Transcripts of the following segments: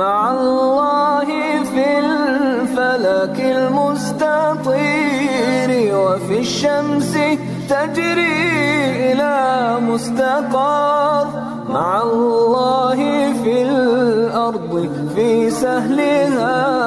مع الله في الفلك المستطير وفي الشمس تجري إلى مستقر. مع الله في الأرض في سهلها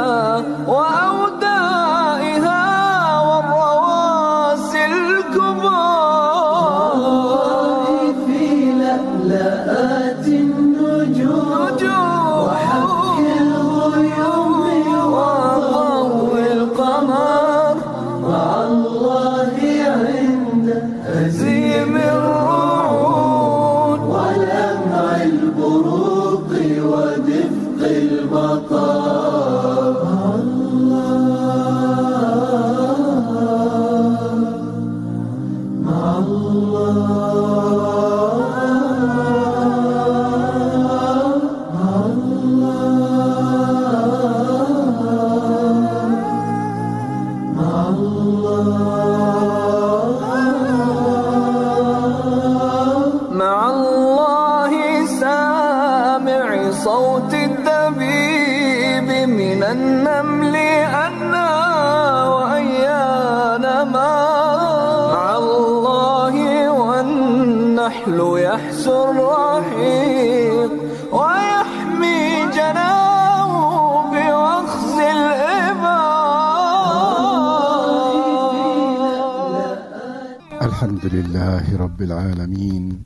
الحمد لله رب العالمين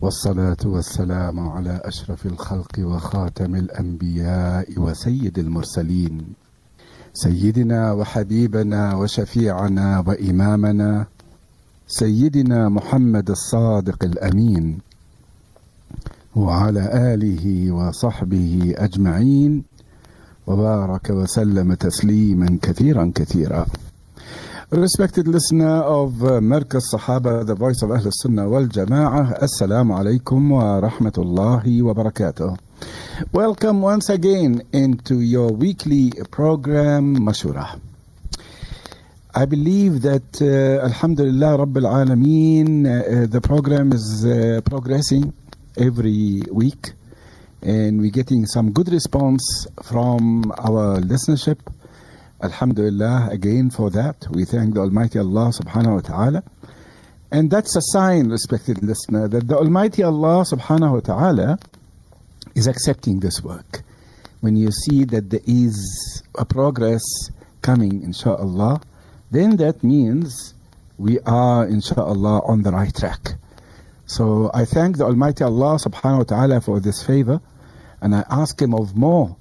والصلاة والسلام على أشرف الخلق وخاتم الأنبياء وسيد المرسلين سيدنا وحبيبنا وشفيعنا وإمامنا سيدنا محمد الصادق الأمين وعلى آله وصحبه أجمعين وبارك وسلم تسليما كثيرا كثيرا. Respected listener of uh, Merkaz Sahaba, the voice of Ahl Sunnah wal Jama'ah, Assalamu alaikum wa rahmatullahi wa barakatuh. Welcome once again into your weekly program, Mashura. I believe that, uh, Alhamdulillah Rabbil Alameen, uh, the program is uh, progressing every week and we're getting some good response from our listenership. Alhamdulillah, again for that. We thank the Almighty Allah subhanahu wa ta'ala. And that's a sign, respected listener, that the Almighty Allah subhanahu wa ta'ala is accepting this work. When you see that there is a progress coming, inshallah, then that means we are, inshallah, on the right track. So I thank the Almighty Allah subhanahu wa ta'ala for this favor, and I ask Him of more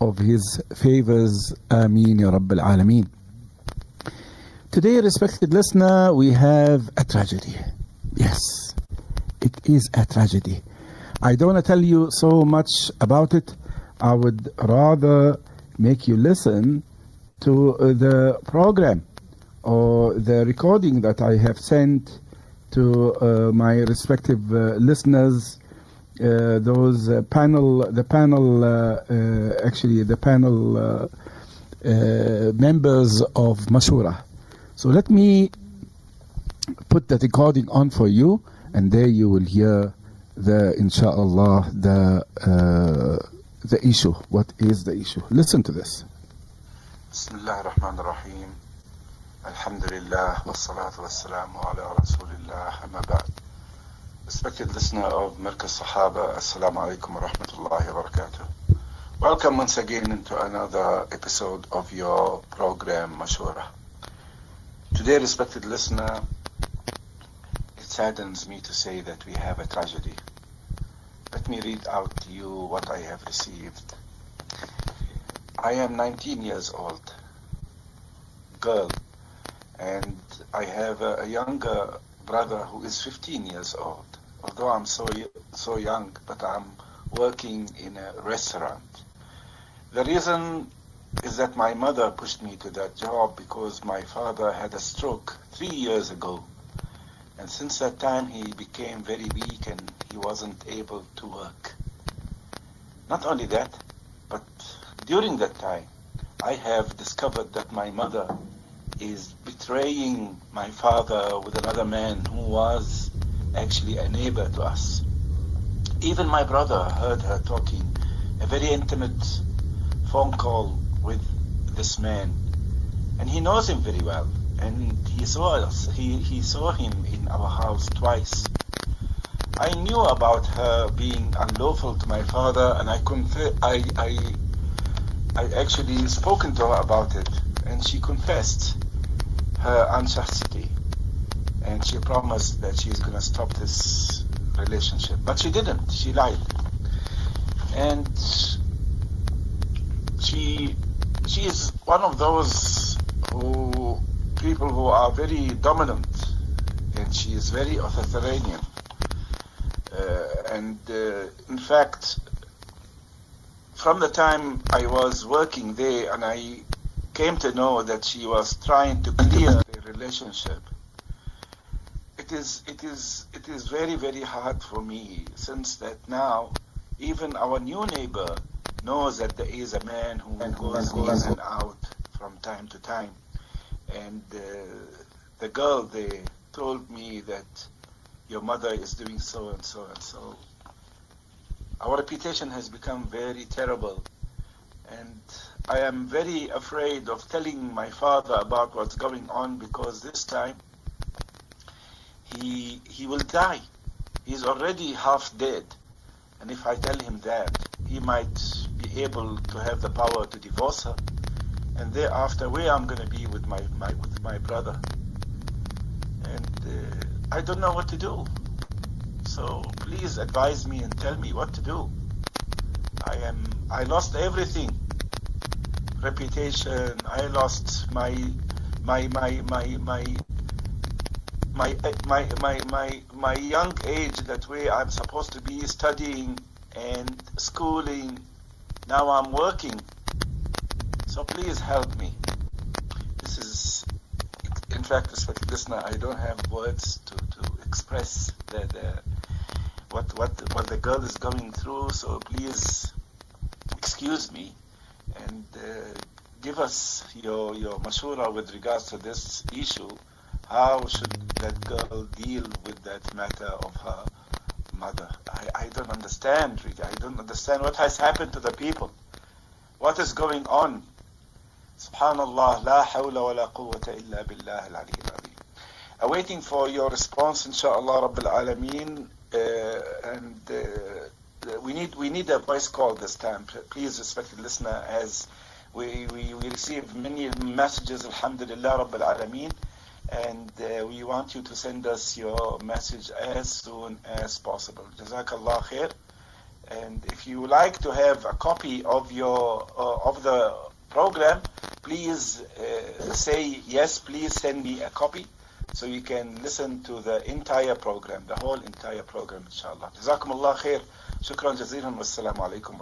of His favors. Ameen Ya Rabbil Alameen. Today, respected listener, we have a tragedy. Yes, it is a tragedy. I don't want to tell you so much about it. I would rather make you listen to the program or the recording that I have sent to uh, my respective uh, listeners those uh, panel, the panel, uh, uh, actually the panel uh, uh, members of Mashura. So let me put the recording on for you, and there you will hear the, inshallah, the uh, the issue. What is the issue? Listen to this. بسم الله الرحمن الرحيم الحمد لله والصلاة والسلام على رسول الله أما بعد Respected listener of Merkaz Sahaba, Assalamu alaikum wa rahmatullahi wa barakatuh. Welcome once again into another episode of your program Mashura. Today, respected listener, it saddens me to say that we have a tragedy. Let me read out to you what I have received. I am 19 years old, girl, and I have a, a younger brother who is 15 years old. Although I'm so so young, but I'm working in a restaurant. The reason is that my mother pushed me to that job because my father had a stroke three years ago. And since that time, he became very weak and he wasn't able to work. Not only that, but during that time, I have discovered that my mother is betraying my father with another man who was actually a neighbor to us. Even my brother heard her talking a very intimate phone call with this man, and he knows him very well. And he saw us. He he saw him in our house twice. I knew about her being unlawful to my father, and I conf- I I I actually spoken to her about it, and she confessed her unchastity, and she promised that she's gonna stop this relationship, but she didn't. She lied, and she she is one of those who people who are very dominant, and she is very authoritarian. Uh, and uh, in fact, from the time I was working there, and I came to know that she was trying to clear the relationship. It is it is it is very very hard for me since that now even our new neighbor knows that there is a man who goes in and out from time to time, and uh, the girl they told me that your mother is doing so and so and so. Our reputation has become very terrible, and I am very afraid of telling my father about what's going on because this time he he will die. He's already half dead, and if I tell him that, he might be able to have the power to divorce her, and thereafter, where I'm going to be with my, my with my brother, and uh, I don't know what to do. So please advise me and tell me what to do. I am I lost everything. Reputation. I lost my my my my my my my my my my young age that way I'm supposed to be studying and schooling. Now I'm working. So please help me. This is in fact respected listener, I don't have words to, to express the, the what what what the girl is going through. So please excuse me and uh, give us your your mashura with regards to this issue. How should that girl deal with that matter of her mother? I, I don't understand. Really. I don't understand what has happened to the people. What is going on? Subhanallah, la hawla wa la quwwata illa billah al-ali. Awaiting for your response, inshallah, Rabbil Alameen. Uh, and uh, we need we need a voice call this time. Please, respected listener, as we, we, we receive many messages, Alhamdulillah, Rabbil Alameen. And uh, we want you to send us your message as soon as possible. Jazakallah khair. And if you like to have a copy of your uh, of the program, please uh, say yes. Please send me a copy so you can listen to the entire program, the whole entire program, inshallah. Jazakum Allah khair. Shukran jazilan. Wassalamu alaikum.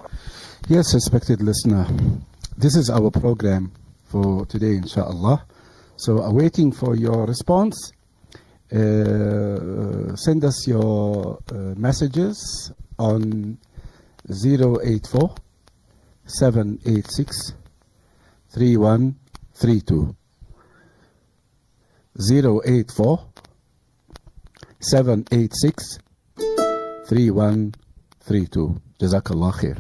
Yes, respected listener, this is our program for today, inshallah. So, awaiting for your response. Uh, send us your uh, messages on 084 786 3132. 084 786 3132. Jazakallah khair.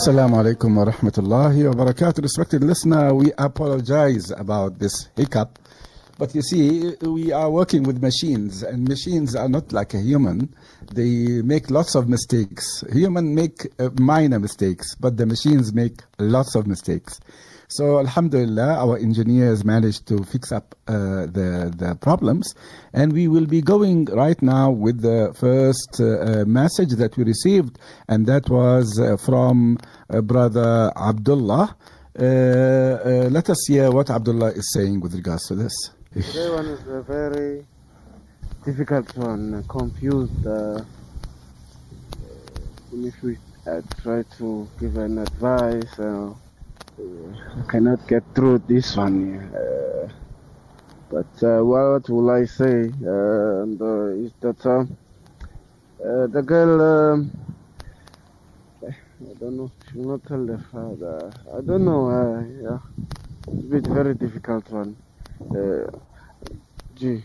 Assalamu alaikum wa rahmatullahi wa barakatuh. Respected listener, we apologize about this hiccup But you see, we are working with machines, and machines are not like a human. They make lots of mistakes. Human make uh, minor mistakes, but the machines make lots of mistakes. So Alhamdulillah, our engineers managed to fix up uh, the the problems, and we will be going right now with the first uh, uh, message that we received, and that was uh, from uh, brother Abdullah. Uh, let us hear what Abdullah is saying with regards to this. Today one is a very difficult one, confused. Uh, if we uh, try to give an advice, uh, uh, cannot get through this one. Uh, but uh, what will I say? Uh, and, uh, is that uh, uh, the girl? Um, I don't know. She will not tell the father. I don't know. Yeah, it's a bit very difficult one. Gee,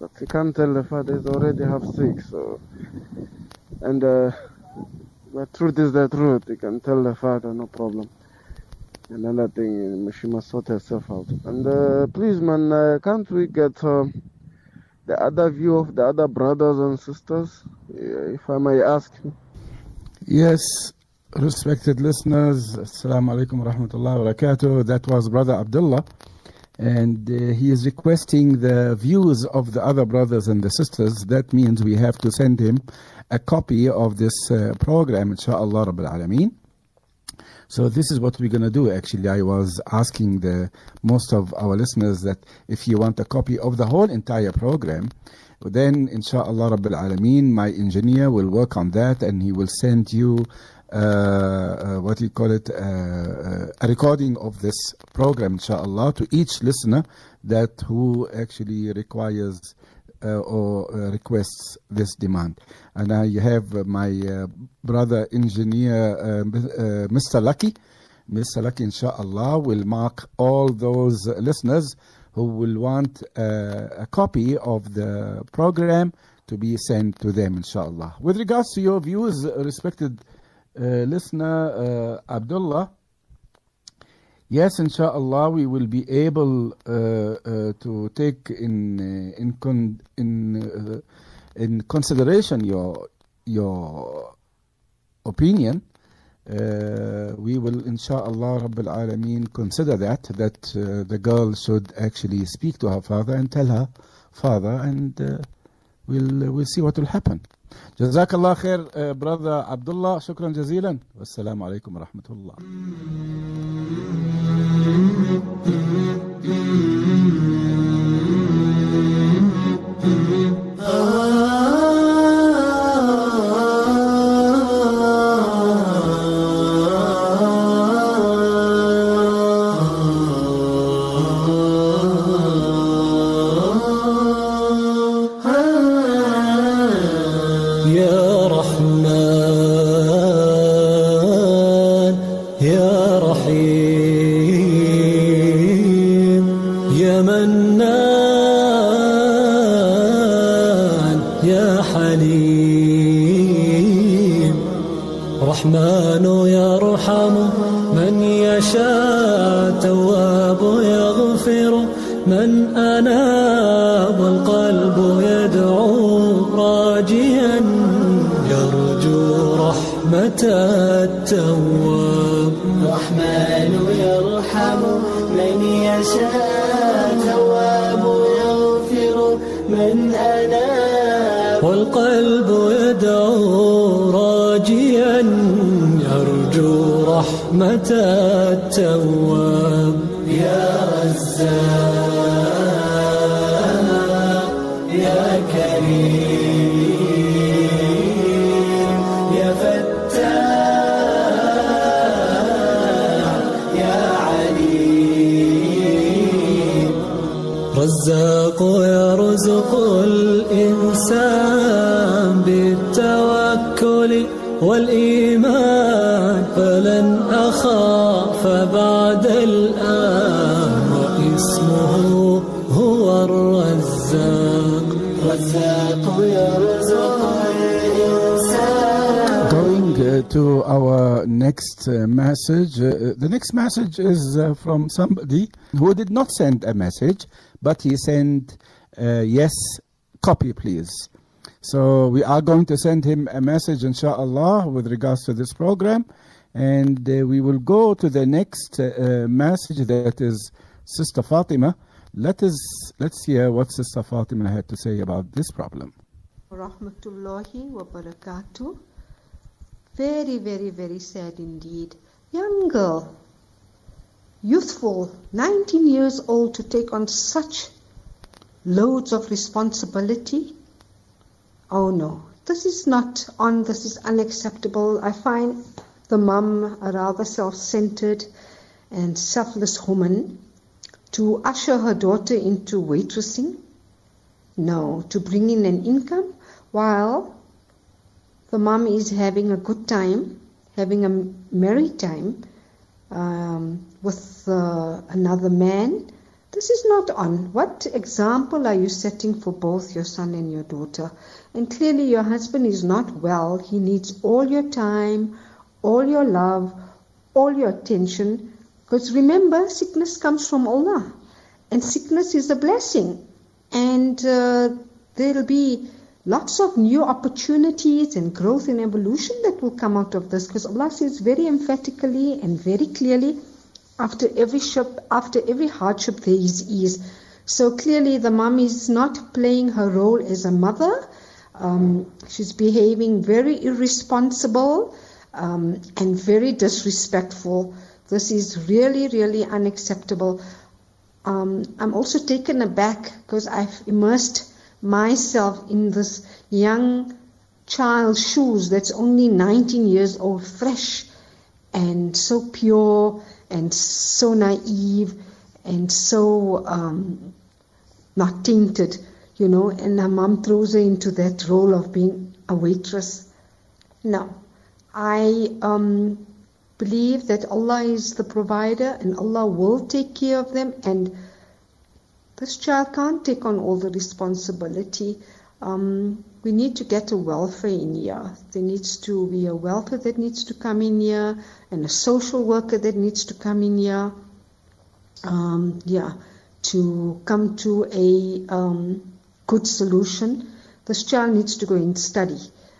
but you can't tell the father he's already have six. So, and the truth is the truth. You can tell the father, no problem. Another thing, she must sort herself out. And uh, please, man, uh, can't we get uh, the other view of the other brothers and sisters, uh, if I may ask? Yes, respected listeners, Assalamu alaikum wa rahmatullahi wa barakatuh. That was Brother Abdullah, and uh, he is requesting the views of the other brothers and the sisters. That means we have to send him a copy of this uh, program, inshallah Rabbil Alameen. So this is what we're going to do. Actually, I was asking the most of our listeners that if you want a copy of the whole entire program, then inshallah Rabbil Alameen, my engineer will work on that and he will send you uh, uh, what you call it, uh, uh, a recording of this program, inshallah, to each listener that who actually requires or uh, requests this demand. And I have uh, my uh, brother engineer, uh, uh, Mr. Lucky. Mr. Lucky, inshallah, will mark all those listeners who will want uh, a copy of the program to be sent to them, inshallah. With regards to your views, uh, respected uh, listener uh, Abdullah, yes, inshallah, we will be able uh, uh, to take in uh, in con- in uh, in consideration your your opinion. Uh, we will, inshallah, Rabbil Alameen, consider that that uh, the girl should actually speak to her father and tell her father, and we'll we'll see what will happen. جزاك الله خير uh, brother Abdullah شكرا جزيلا. والسلام عليكم ورحمة الله. The next message is uh, from somebody who did not send a message, but he sent uh, yes, copy please. So we are going to send him a message, inshallah, with regards to this program. And uh, we will go to the next uh, message that is Sister Fatima. Let us, let's hear what Sister Fatima had to say about this problem. Rahmatullahi wa barakatuh. Very, very, very sad indeed. Young girl, youthful, 19 years old to take on such loads of responsibility. Oh no, this is not on, this is unacceptable. I find the mum a rather self centered and selfless woman to usher her daughter into waitressing. No, to bring in an income while the mum is having a good time, having a merry time um, with uh, another man. This is not on. What example are you setting for both your son and your daughter? And clearly, your husband is not well. He needs all your time, all your love, all your attention. Because remember, sickness comes from Allah, and sickness is a blessing. And uh, there'll be lots of new opportunities and growth and evolution that will come out of this because Allah says very emphatically and very clearly after every ship, after every hardship there is ease. So clearly the mom is not playing her role as a mother. Um, she's behaving very irresponsible um, and very disrespectful. This is really, really unacceptable. Um, I'm also taken aback because I've immersed myself in this young child's shoes that's only 19 years old, fresh and so pure and so naive and so um, not tainted, you know, and her mom throws her into that role of being a waitress. No, I um, believe that Allah is the provider and Allah will take care of them and this child can't take on all the responsibility. Um, we need to get a welfare in here. There needs to be a welfare that needs to come in here and a social worker that needs to come in here. Um, yeah, to come to a um, good solution. This child needs to go and study.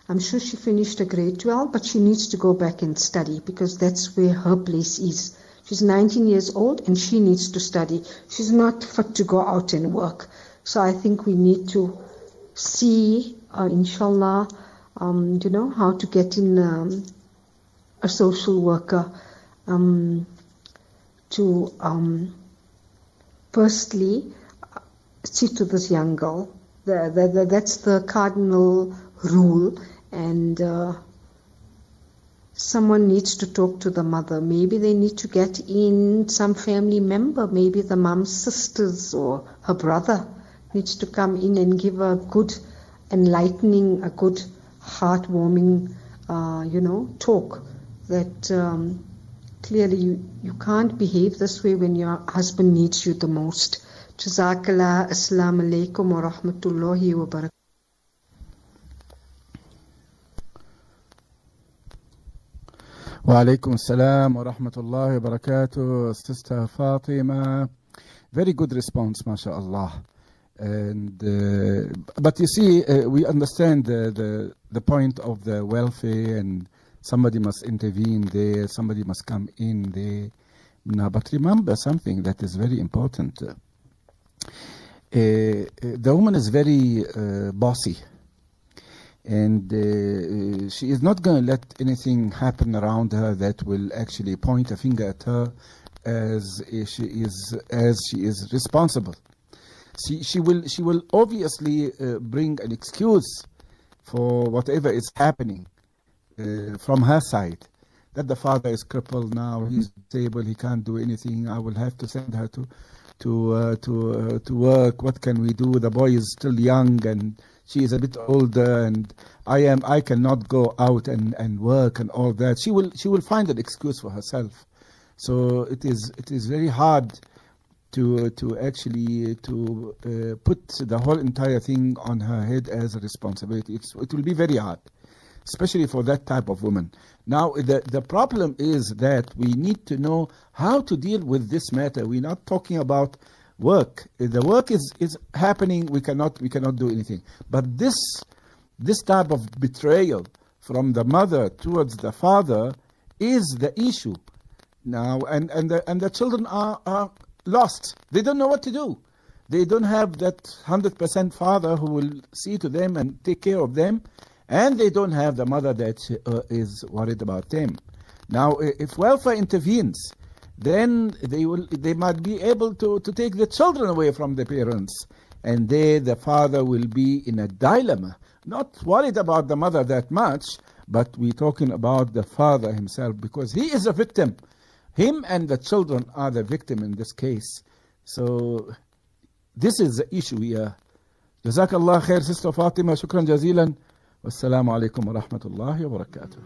I'm sure she finished a grade 12, but she needs to go back and study because that's where her place is. She's 19 years old and she needs to study. She's not fit to go out and work. So I think we need to see, uh, inshallah, um, you know, how to get in um, a social worker um, to um, firstly see to this young girl. The, the, the, that's the cardinal rule. And uh, someone needs to talk to the mother. Maybe they need to get in some family member, maybe the mom's sisters or her brother needs to come in and give a good enlightening, a good heartwarming, uh, you know, talk that um, clearly you, you can't behave this way when your husband needs you the most. Jazakallah, Assalamu alaikum wa rahmatullahi wa barakatuh. Walaikum salam wa rahmatullahi wa barakatuh, Sister Fatima. Very good response, mashallah. And, uh, but you see, uh, we understand the, the, the point of the welfare and somebody must intervene there, somebody must come in there. Now, but remember something that is very important. Uh, uh the woman is very uh, bossy and uh, she is not going to let anything happen around her that will actually point a finger at her as she is as she is responsible. She she will she will obviously uh, bring an excuse for whatever is happening uh, from her side. That the father is crippled now, he's disabled, he can't do anything. I will have to send her to to uh, to uh, to work. What can we do? The boy is still young and she is a bit older and I am I cannot go out and, and work and all that. She will she will find an excuse for herself. So it is it is very hard to to actually to uh, put the whole entire thing on her head as a responsibility. It's, it will be very hard. especially for that type of woman. Now, the, the problem is that we need to know how to deal with this matter. We're not talking about work. The work is, is happening, we cannot, we cannot do anything. But this, this type of betrayal from the mother towards the father is the issue now, and, and, the, and the children are, are lost. They don't know what to do. They don't have that 100% father who will see to them and take care of them, and they don't have the mother that uh, is worried about them. Now, if welfare intervenes, then they will they might be able to, to take the children away from the parents, and there the father will be in a dilemma. Not worried about the mother that much, but we're talking about the father himself because he is a victim. Him and the children are the victim in this case. So this is the issue here. جزاك الله خير sister فاطمة شكرا جزيلا والسلام عليكم ورحمة الله وبركاته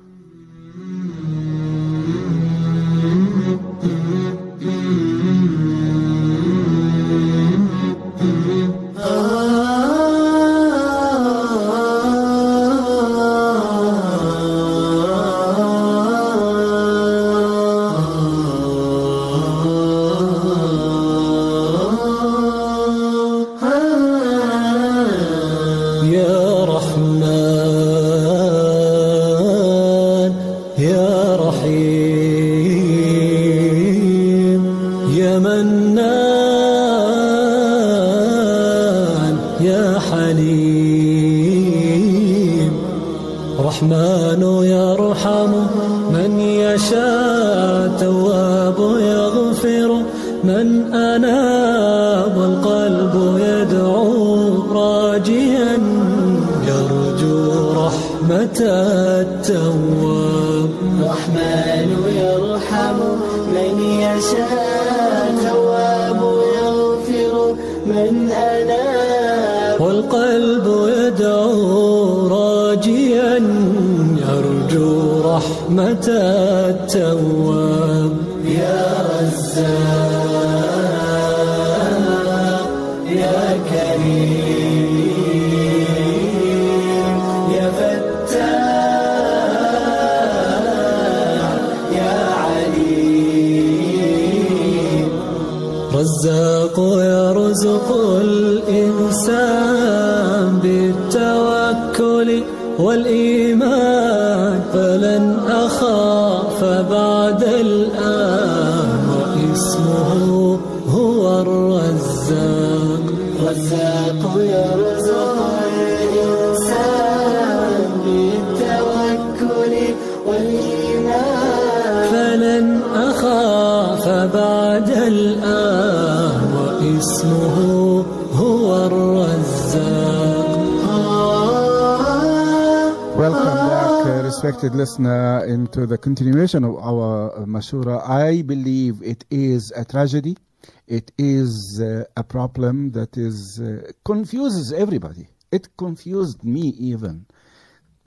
listener, into the continuation of our uh, Mashura. I believe it is a tragedy. It is uh, a problem that is uh, confuses everybody. It confused me even.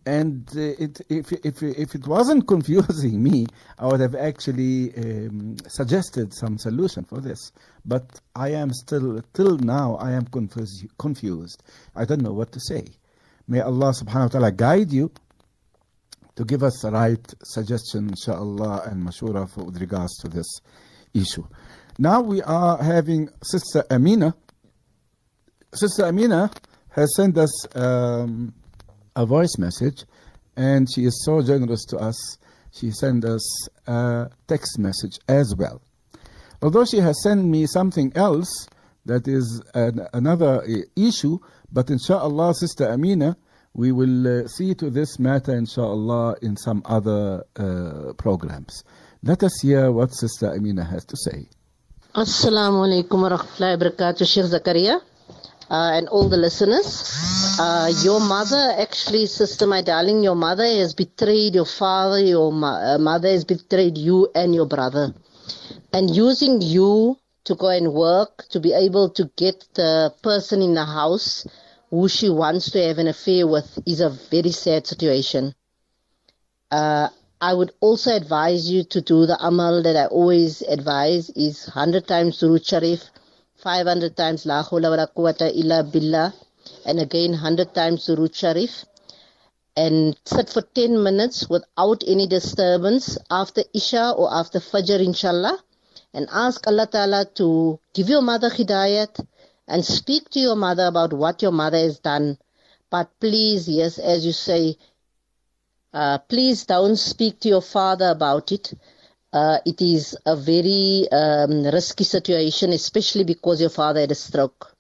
And uh, it, if, if, if it wasn't confusing me, I would have actually um, suggested some solution for this. But I am still, till now, I am confused. confused. I don't know what to say. May Allah subhanahu wa ta'ala guide you to give us the right suggestion, inshallah, and mashura for, with regards to this issue. Now we are having Sister Amina. Sister Amina has sent us um, a voice message, and she is so generous to us. She sent us a text message as well. Although she has sent me something else that is an, another uh, issue, but inshallah, Sister Amina, we will uh, see to this matter, inshallah, in some other uh, programs. Let us hear what Sister Amina has to say. Assalamu alaikum wa rahmatullahi wa barakatuh, Sheikh Zakaria, uh, and all the listeners. Uh, your mother, actually, sister, my darling, your mother has betrayed your father, your mo- uh, mother has betrayed you and your brother. And using you to go and work, to be able to get the person in the house who she wants to have an affair with is a very sad situation. Uh, I would also advise you to do the amal that I always advise is 100 times Durud Sharif, 500 times La hawla wa la illa billah, and again 100 times Durud Sharif. and sit for 10 minutes without any disturbance after Isha or after Fajr, inshallah, and ask Allah Ta'ala to give your mother hidayat and speak to your mother about what your mother has done. But please, yes, as you say, uh, please don't speak to your father about it. Uh, it is a very um, risky situation, especially because your father had a stroke.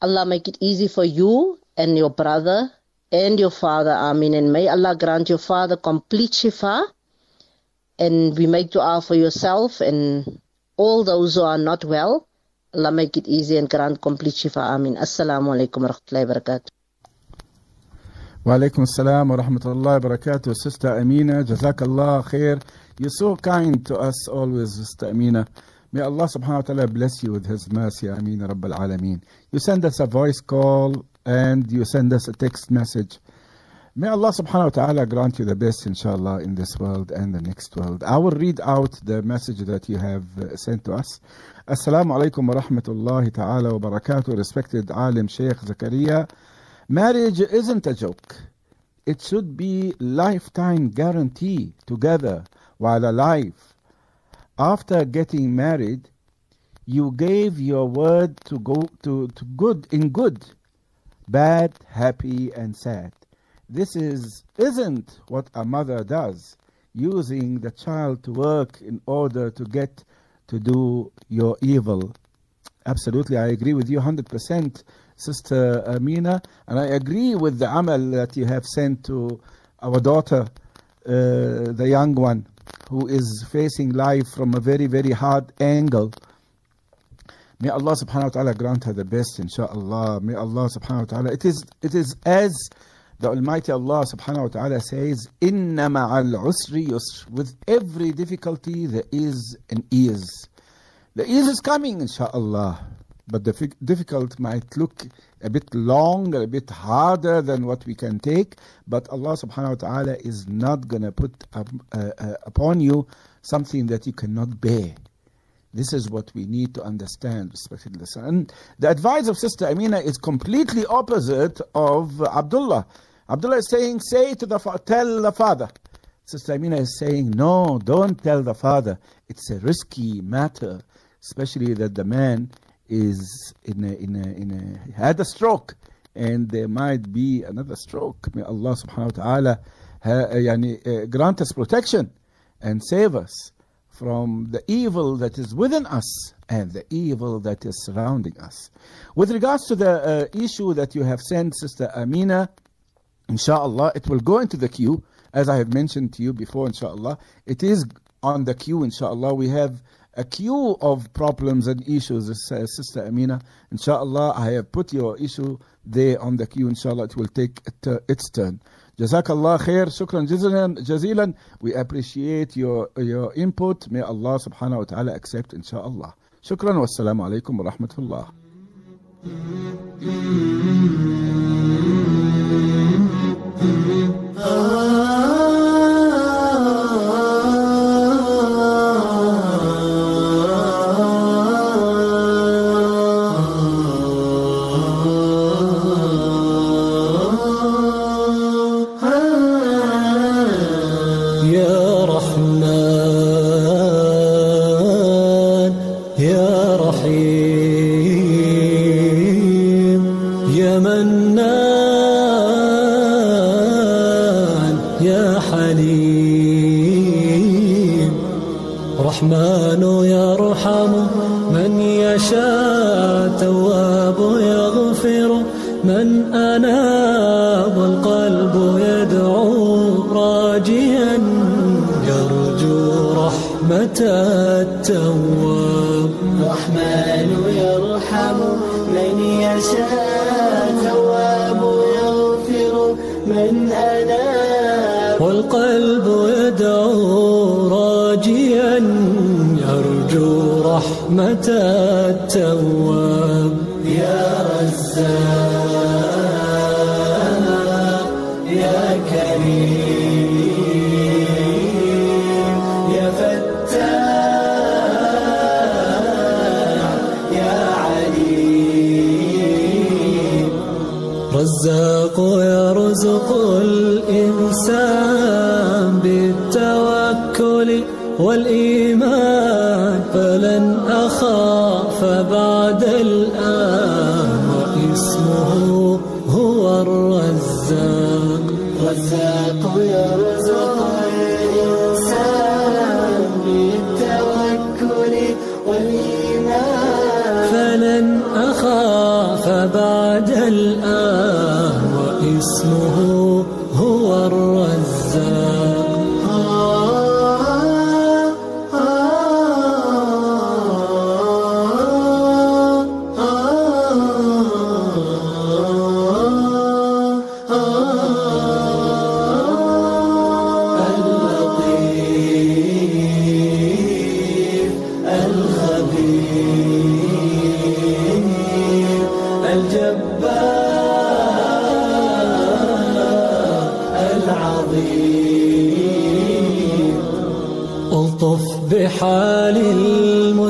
Allah make it easy for you and your brother and your father, Amin. And may Allah grant your father complete shifa. And we make dua for yourself and all those who are not well. Allah make it easy and grant complete shifa. Amin. Assalamu alaikum wa rahmatullahi wa barakatuh. Wa alaikum assalam wa rahmatullahi wa barakatuh. Sister Amina, jazakallah khair. You're so kind to us always, Sister Amina. May Allah subhanahu wa ta'ala bless you with His mercy. Ameen. Rabbil Alameen. You send us a voice call and you send us a text message. May Allah subhanahu wa ta'ala grant you the best inshallah in this world and the next world. I will read out the message that you have uh, sent to us. Assalamu alaikum wa rahmatullahi ta'ala wa barakatuh. Respected Alim Sheikh Zakaria. Marriage isn't a joke. It should be lifetime guarantee together while alive. After getting married, you gave your word to go to, to good in good, bad, happy and sad. This is isn't what a mother does, using the child to work in order to get to do your evil. Absolutely, I agree with you 100%, Sister Amina, and I agree with the amal that you have sent to our daughter, uh, the young one, who is facing life from a very, very hard angle. May Allah subhanahu wa ta'ala grant her the best, inshaAllah. May Allah subhanahu wa ta'ala. It is, it is as the Almighty Allah subhanahu wa ta'ala says, Inna ma'al usri yusr. With every difficulty, there is an ease. The ease is coming, inshallah. But the fi- difficult might look a bit long, a bit harder than what we can take. But Allah subhanahu wa ta'ala is not going to put up, uh, uh, upon you something that you cannot bear. This is what we need to understand, respected listener. And the advice of Sister Amina is completely opposite of Abdullah. Abdullah is saying, say to the tell the father. Sister Amina is saying, no, don't tell the father. It's a risky matter, especially that the man is in a, in a, in a, had a stroke and there might be another stroke. May Allah subhanahu wa ta'ala uh, grant us protection and save us from the evil that is within us and the evil that is surrounding us. With regards to the uh, issue that you have sent, Sister Amina, inshallah, it will go into the queue, as I have mentioned to you before, inshallah. It is on the queue, inshallah. We have a queue of problems and issues, uh, Sister Amina. Inshallah, I have put your issue there on the queue, inshallah. It will take it, its turn. Jazakallah khair, shukran jazilan. We appreciate your, your input. May Allah subhanahu wa ta'ala accept, inshallah. Shukran wa assalamu alaikum wa rahmatullah. Mm-hmm. من أناب والقلب يدعو راجيا يرجو رحمة التواب. يا رزاق. يرزق الإنسان بالتوكل والإيمان.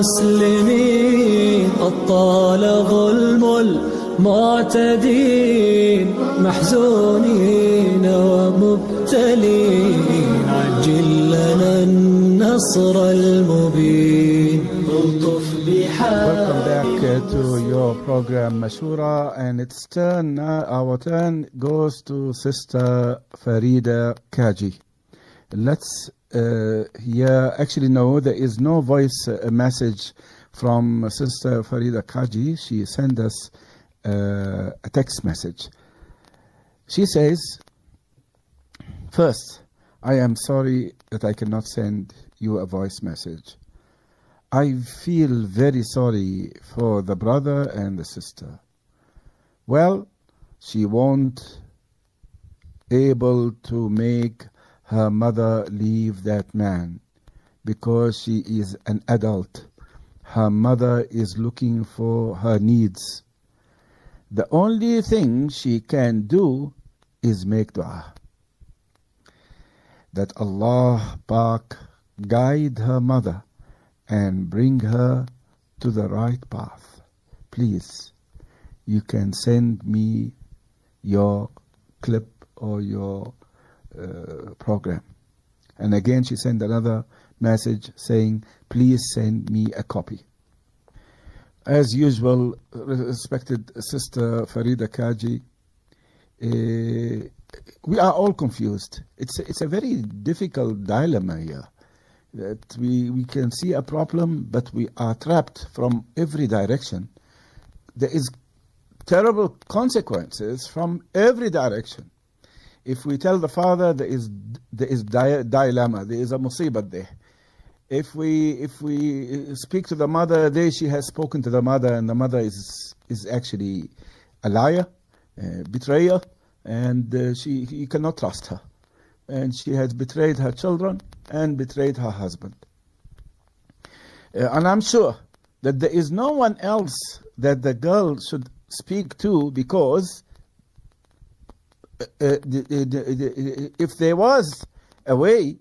المسلمين الطال ظلم المعتدين محزونين ومبتلين عجل لنا النصر المبين Welcome back uh, to your program Mashura and it's turn now our turn goes to Sister Farida Kaji. Let's uh, hear actually no there is no voice uh, message from Sister Farida Kaji. She sent us uh, a text message. She says First, I am sorry that I cannot send you a voice message. I feel very sorry for the brother and the sister. Well, she won't able to make her mother leave that man because she is an adult. Her mother is looking for her needs. The only thing she can do is make dua that Allah Pak guide her mother and bring her to the right path. Please, you can send me your clip or your uh, program. And again, she sent another message saying, Please send me a copy. As usual, respected Sister Farida Kaji, uh, we are all confused. It's it's a very difficult dilemma here. That we, we can see a problem, but we are trapped from every direction. There is terrible consequences from every direction. If we tell the father there is there is dilemma, there is a musibah there. If we if we speak to the mother, there she has spoken to the mother, and the mother is is actually a liar, a betrayer, and uh, she you cannot trust her, and she has betrayed her children and betrayed her husband. Uh, and I'm sure that there is no one else that the girl should speak to because uh, the, the, the, Uh, uh, uh, if there was a way,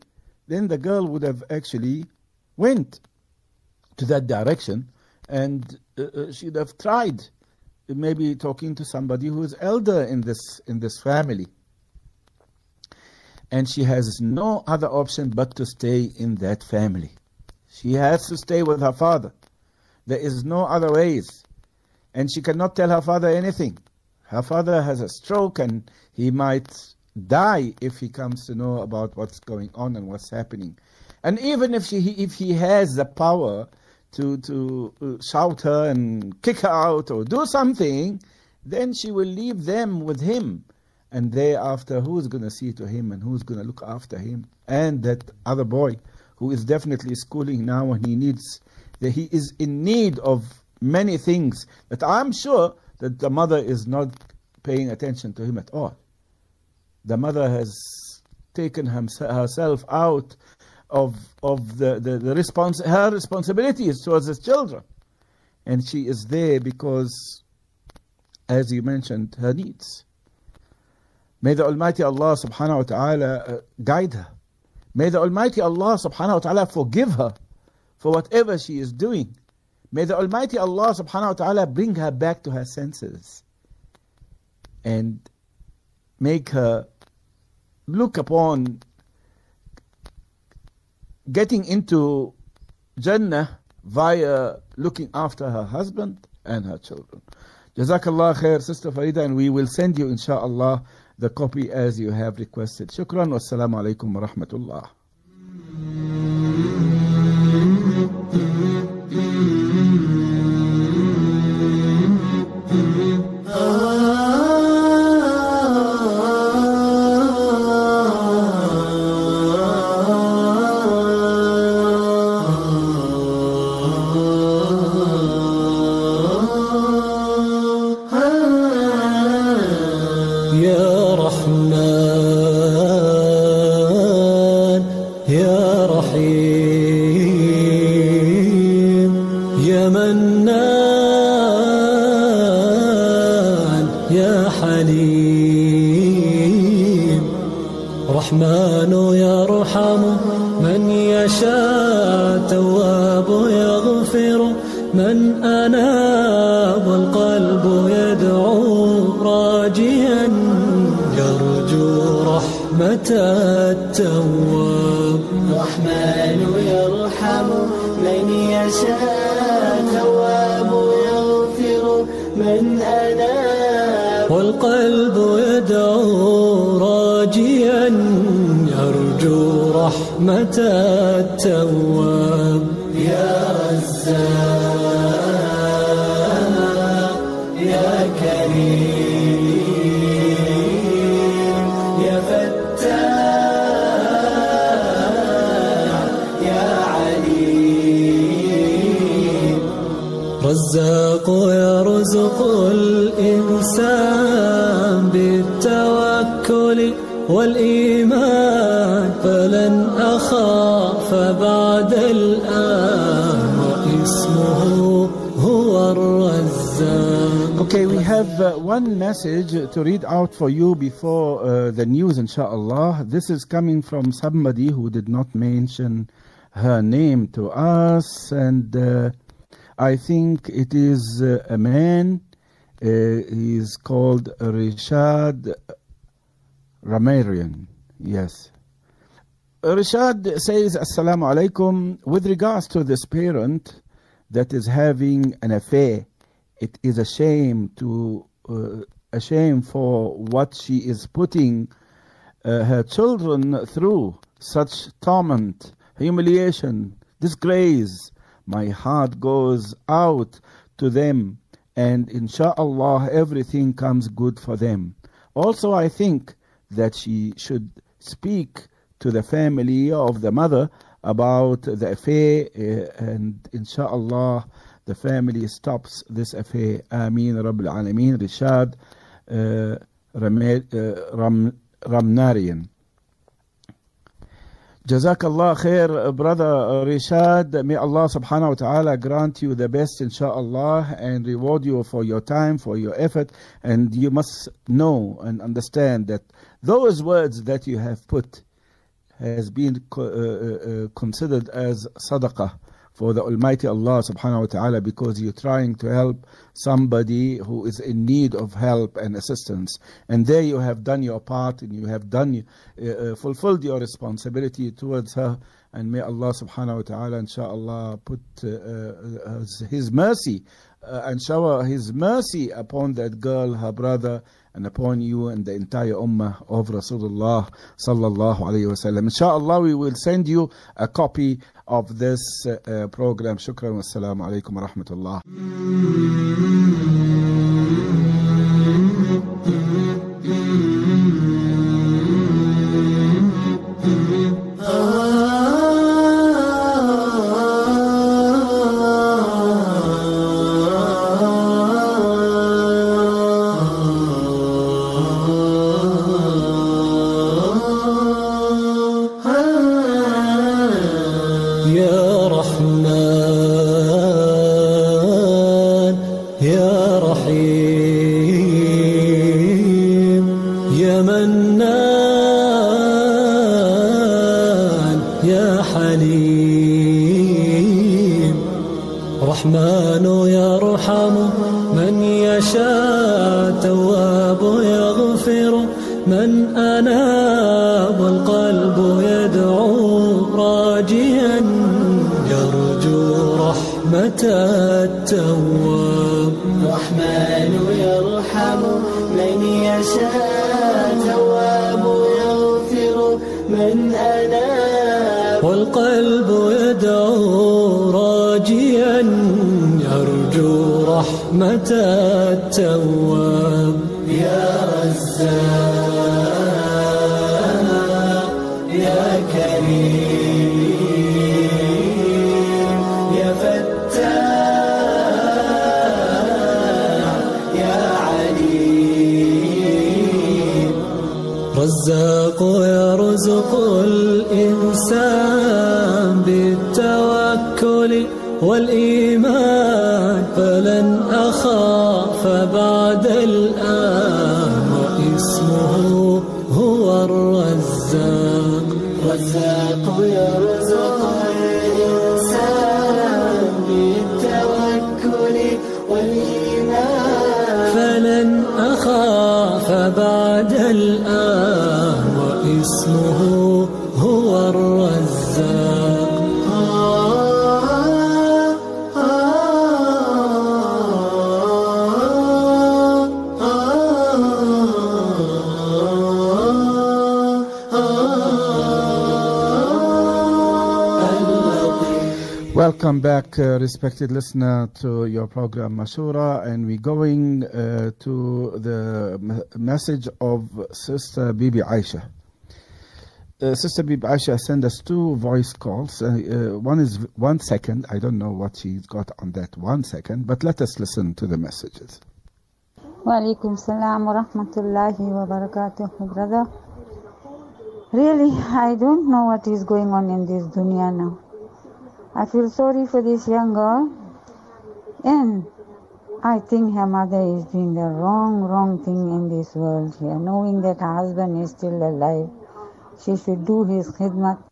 then the girl would have actually went to that direction and uh, she'd have tried maybe talking to somebody who is elder in this in this family. And she has no other option but to stay in that family. She has to stay with her father. There is no other ways. And she cannot tell her father anything. Her father has a stroke and he might die if he comes to know about what's going on and what's happening. And even if she if he has the power to to uh, shout her and kick her out or do something then she will leave them with him. And thereafter who's going to see to him and who's going to look after him? And that other boy who is definitely schooling now and he needs he is in need of many things. That I'm sure that the mother is not paying attention to him at all the mother has taken herself out of of the the, the respons- her responsibilities towards his children, and she is there because, as you mentioned, her needs. May the Almighty Allah Subhanahu wa Taala uh, guide her. May the Almighty Allah Subhanahu wa Taala forgive her for whatever she is doing. May the Almighty Allah Subhanahu wa Taala bring her back to her senses and make her look upon getting into Jannah via looking after her husband and her children. Jazakallah khair, Sister Farida, and we will send you, inshallah, the copy as you have requested. Shukran, wassalamu alaikum wa rahmatullah. For you before uh, the news, inshallah. This is coming from somebody who did not mention her name to us, and uh, I think it is uh, a man. Uh, he is called Rishad Ramarian. Yes. Rishad says, Assalamu alaikum. With regards to this parent that is having an affair, it is a shame to a shame for what she is putting uh, her children through such torment, humiliation, disgrace. My heart goes out to them, and inshallah, everything comes good for them. Also, I think that she should speak to the family of the mother about the affair, uh, and inshallah, the family stops this affair. Ameen Rabbil Alameen. Rishad uh, Ram, Ramnarian. Jazakallah khair, brother Rishad. May Allah subhanahu wa ta'ala grant you the best, inshallah, and reward you for your time, for your effort. And you must know and understand that those words that you have put has been uh, uh, considered as sadaqah for the Almighty Allah subhanahu wa ta'ala because you're trying to help somebody who is in need of help and assistance. And there you have done your part and you have done, uh, uh, fulfilled your responsibility towards her. And may Allah subhanahu wa ta'ala, inshaAllah, put uh, uh, His- mercy uh, and shower His mercy upon that girl, her brother, and upon you and the entire ummah of Rasulullah sallallahu alayhi wasallam. Inshallah, we will send you a copy of this uh, uh, program. Shukran wa assalamu alaikum wa rahmatullah. التواب. الرحمن يرحم من يشاء تواب يغفر من أناب. والقلب يدعو راجيا يرجو رحمة التواب. يا رزاق. رزاق يرزق الإنسان بالتوكل والإيمان. فلن أخاف بعد Welcome back, uh, respected listener, to your program Mashura, and we're going uh, to the m- message of Sister Bibi Aisha. Uh, Sister Bibi Aisha sent us two voice calls. Uh, uh, one is one second. I don't know what she's got on that one second, but let us listen to the messages. Walaikum salam wa rahmatullahi wa barakatuh, brother. Really, I don't know what is going on in this dunya now. I feel sorry for this young girl, and I think her mother is doing the wrong, wrong thing in this world here. Knowing that her husband is still alive, she should do his khidmat.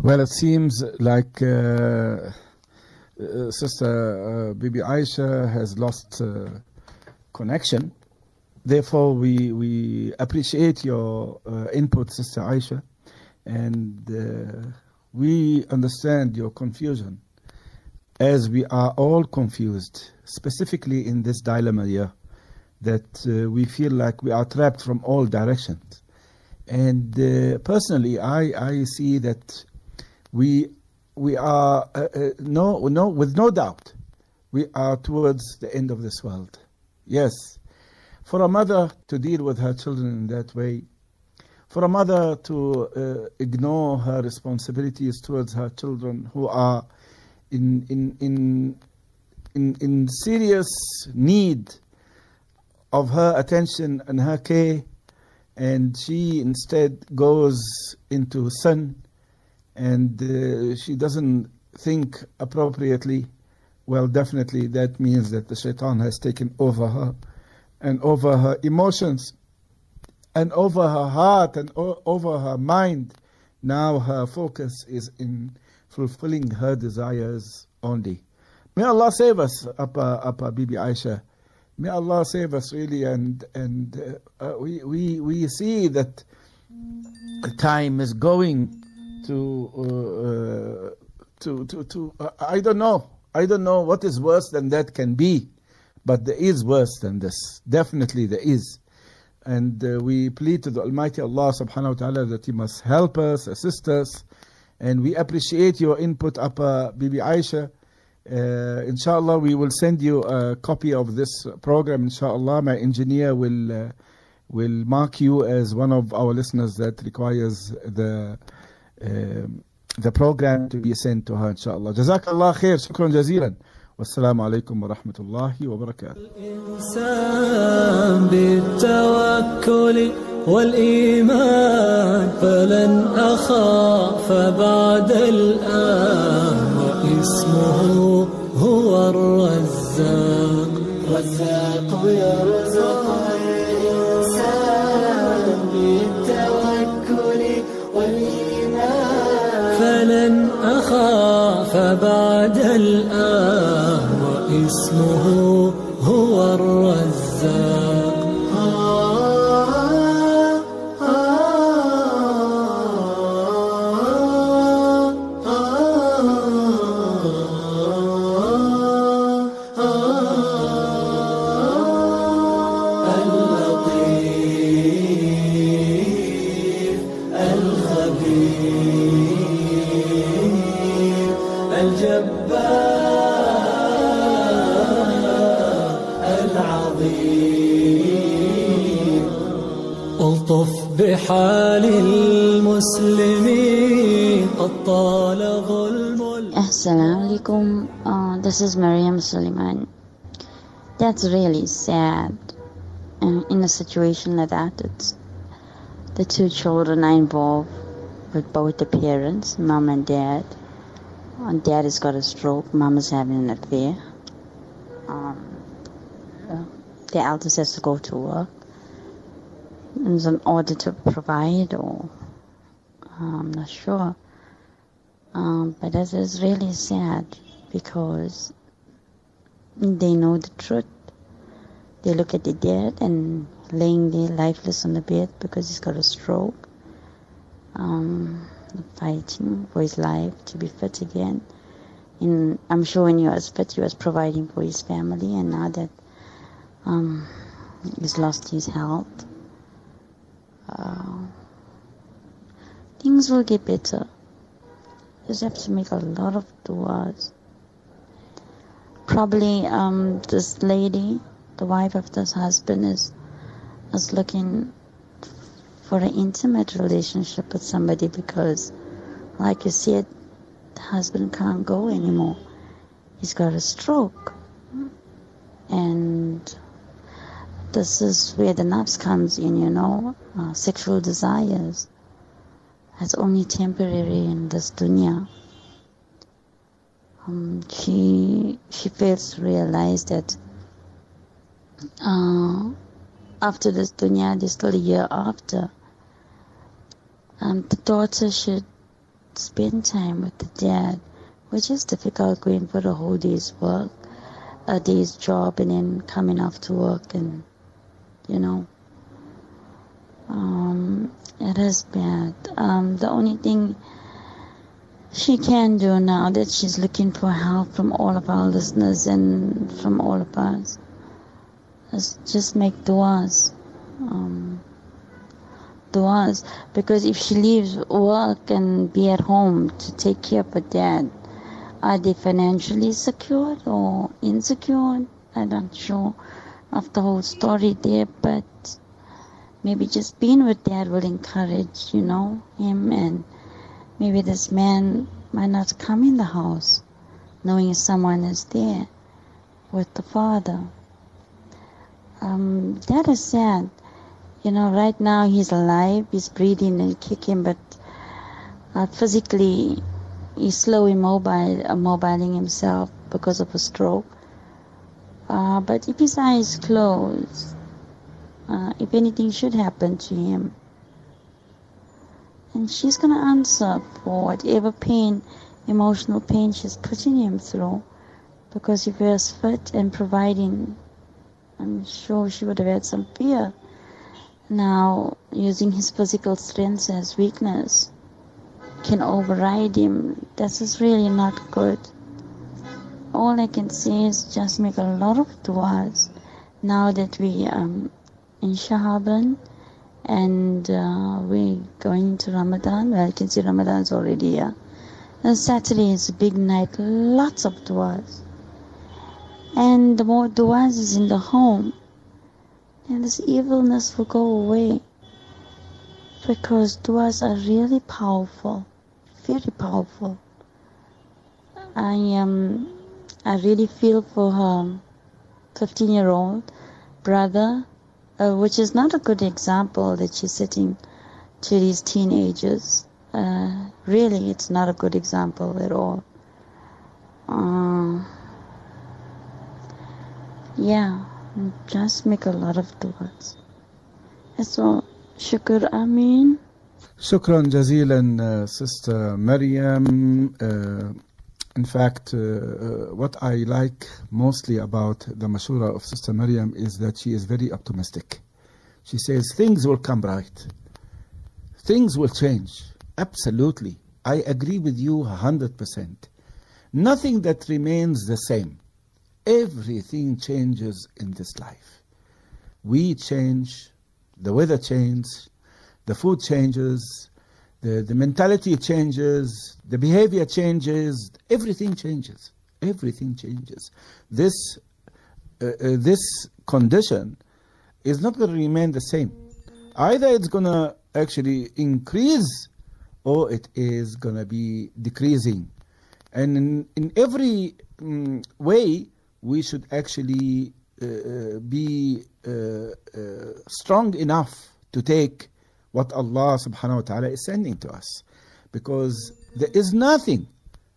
Well, it seems like uh, uh, Sister uh, Bibi Aisha has lost uh, connection. Therefore, we, we appreciate your uh, input, Sister Aisha, and uh, we understand your confusion as we are all confused, specifically in this dilemma here, that uh, we feel like we are trapped from all directions. And uh, personally, I, I see that we we are uh, uh, no no with no doubt we are towards the end of this world. Yes, for a mother to deal with her children in that way, for a mother to uh, ignore her responsibilities towards her children who are in in in in, in serious need of her attention and her care, and she instead goes into sin and uh, she doesn't think appropriately, well, definitely that means that the shaitan has taken over her and over her emotions and over her heart and over her mind. Now her focus is in fulfilling her desires only. May Allah save us, Appa, Appa Bibi Aisha. May Allah save us really, and and uh, we we we see that time is going to uh, uh, to to to. Uh, I don't know. I don't know what is worse than that can be, but there is worse than this. Definitely there is, and uh, we plead to the Almighty Allah Subhanahu wa Taala that He must help us, assist us, and we appreciate your input, Appa Bibi Aisha. Uh, inshallah, we will send you a copy of this program. Inshallah, my engineer will uh, will mark you as one of our listeners that requires the um, the program to be sent to her. Inshallah. Jazakallah khair. Shukran jazilan. والسلام عليكم ورحمة الله وبركاته. الإنسان بالتوكل والإيمان فلن أخاف بعد الآن وإسمه هو الرزاق. رزاق يرزق الإنسان بالتوكل والإيمان. فلن أخاف بعد واسمه هو الرزاق. والطف بحال المسلمين قد طال ظلم Assalamu alaikum. Uh, this is Mariam Suleiman. That's really sad. Uh, in a situation like that, it's, the two children are involved with both the parents, mom and dad. And dad has got a stroke, mom is having an affair. Um, uh, the eldest has to go to work in order to provide, or I'm not sure. Um, but this is really sad because they know the truth. They look at the dead and laying there lifeless on the bed because he's got a stroke. Um, fighting for his life to be fit again. And I'm sure when he was fit, he was providing for his family, and now that um, he's lost his health, things will get better. Just have to make a lot of du'as. Probably um, this lady, the wife of this husband, is is looking for an intimate relationship with somebody because, like you said, the husband can't go anymore. He's got a stroke, and this is where the nafs comes in. You know, uh, sexual desires. It's only temporary in this dunya. Um, she she fails to realize that uh, after this dunya, there's still a year after. Um, the daughter should spend time with the dad, which is difficult going for a whole day's work, a day's job, and then coming after work and you know. Um, it is bad. Um, the only thing she can do now that she's looking for help from all of our listeners and from all of us is just make du'as. Um, du'as. Because if she leaves work and be at home to take care of her dad, are they financially secured or insecure? I'm not sure of the whole story there, but maybe just being with dad will encourage, you know, him and maybe this man might not come in the house knowing someone is there with the father. Um, that is sad. You know, right now he's alive, he's breathing and kicking, but uh, physically he's slow immobile, immobiling himself because of a stroke. Uh, but if his eyes close, uh, if anything should happen to him. And she's to answer for whatever pain, emotional pain she's putting him through. Because if he was fit and providing, I'm sure she would have had some fear. Now, using his physical strength as weakness can override him. This is really not good. All I can say is just make a lot of du'as now that we um, in Shahaban and uh, we're going to Ramadan. Well, you can see Ramadan's already here. And Saturday is a big night, lots of du'as. And the more du'as is in the home, and this evilness will go away. Because du'as are really powerful, very powerful. I um, I really feel for her 15 year old brother, uh, which is not a good example that she's setting to these teenagers. Uh, really, it's not a good example at all. Uh, yeah, just make a lot of du'as. So, shukr, Amin. Shukran jazilan, uh, Sister Maryam. Uh, in fact, uh, uh, what I like mostly about the Mashura of Sister Maryam is that she is very optimistic. She says things will come right. Things will change. Absolutely. I agree with you 100%. Nothing that remains the same. Everything changes in this life. We change, the weather changes, the food changes, the, the mentality changes, the behavior changes, everything changes. Everything changes. This, uh, uh, this condition is not going to remain the same. Either it's going to actually increase or it is going to be decreasing. And in, in every mm, way, we should actually uh, uh, be uh, uh, strong enough to take what Allah subhanahu wa ta'ala is sending to us. Because there is nothing,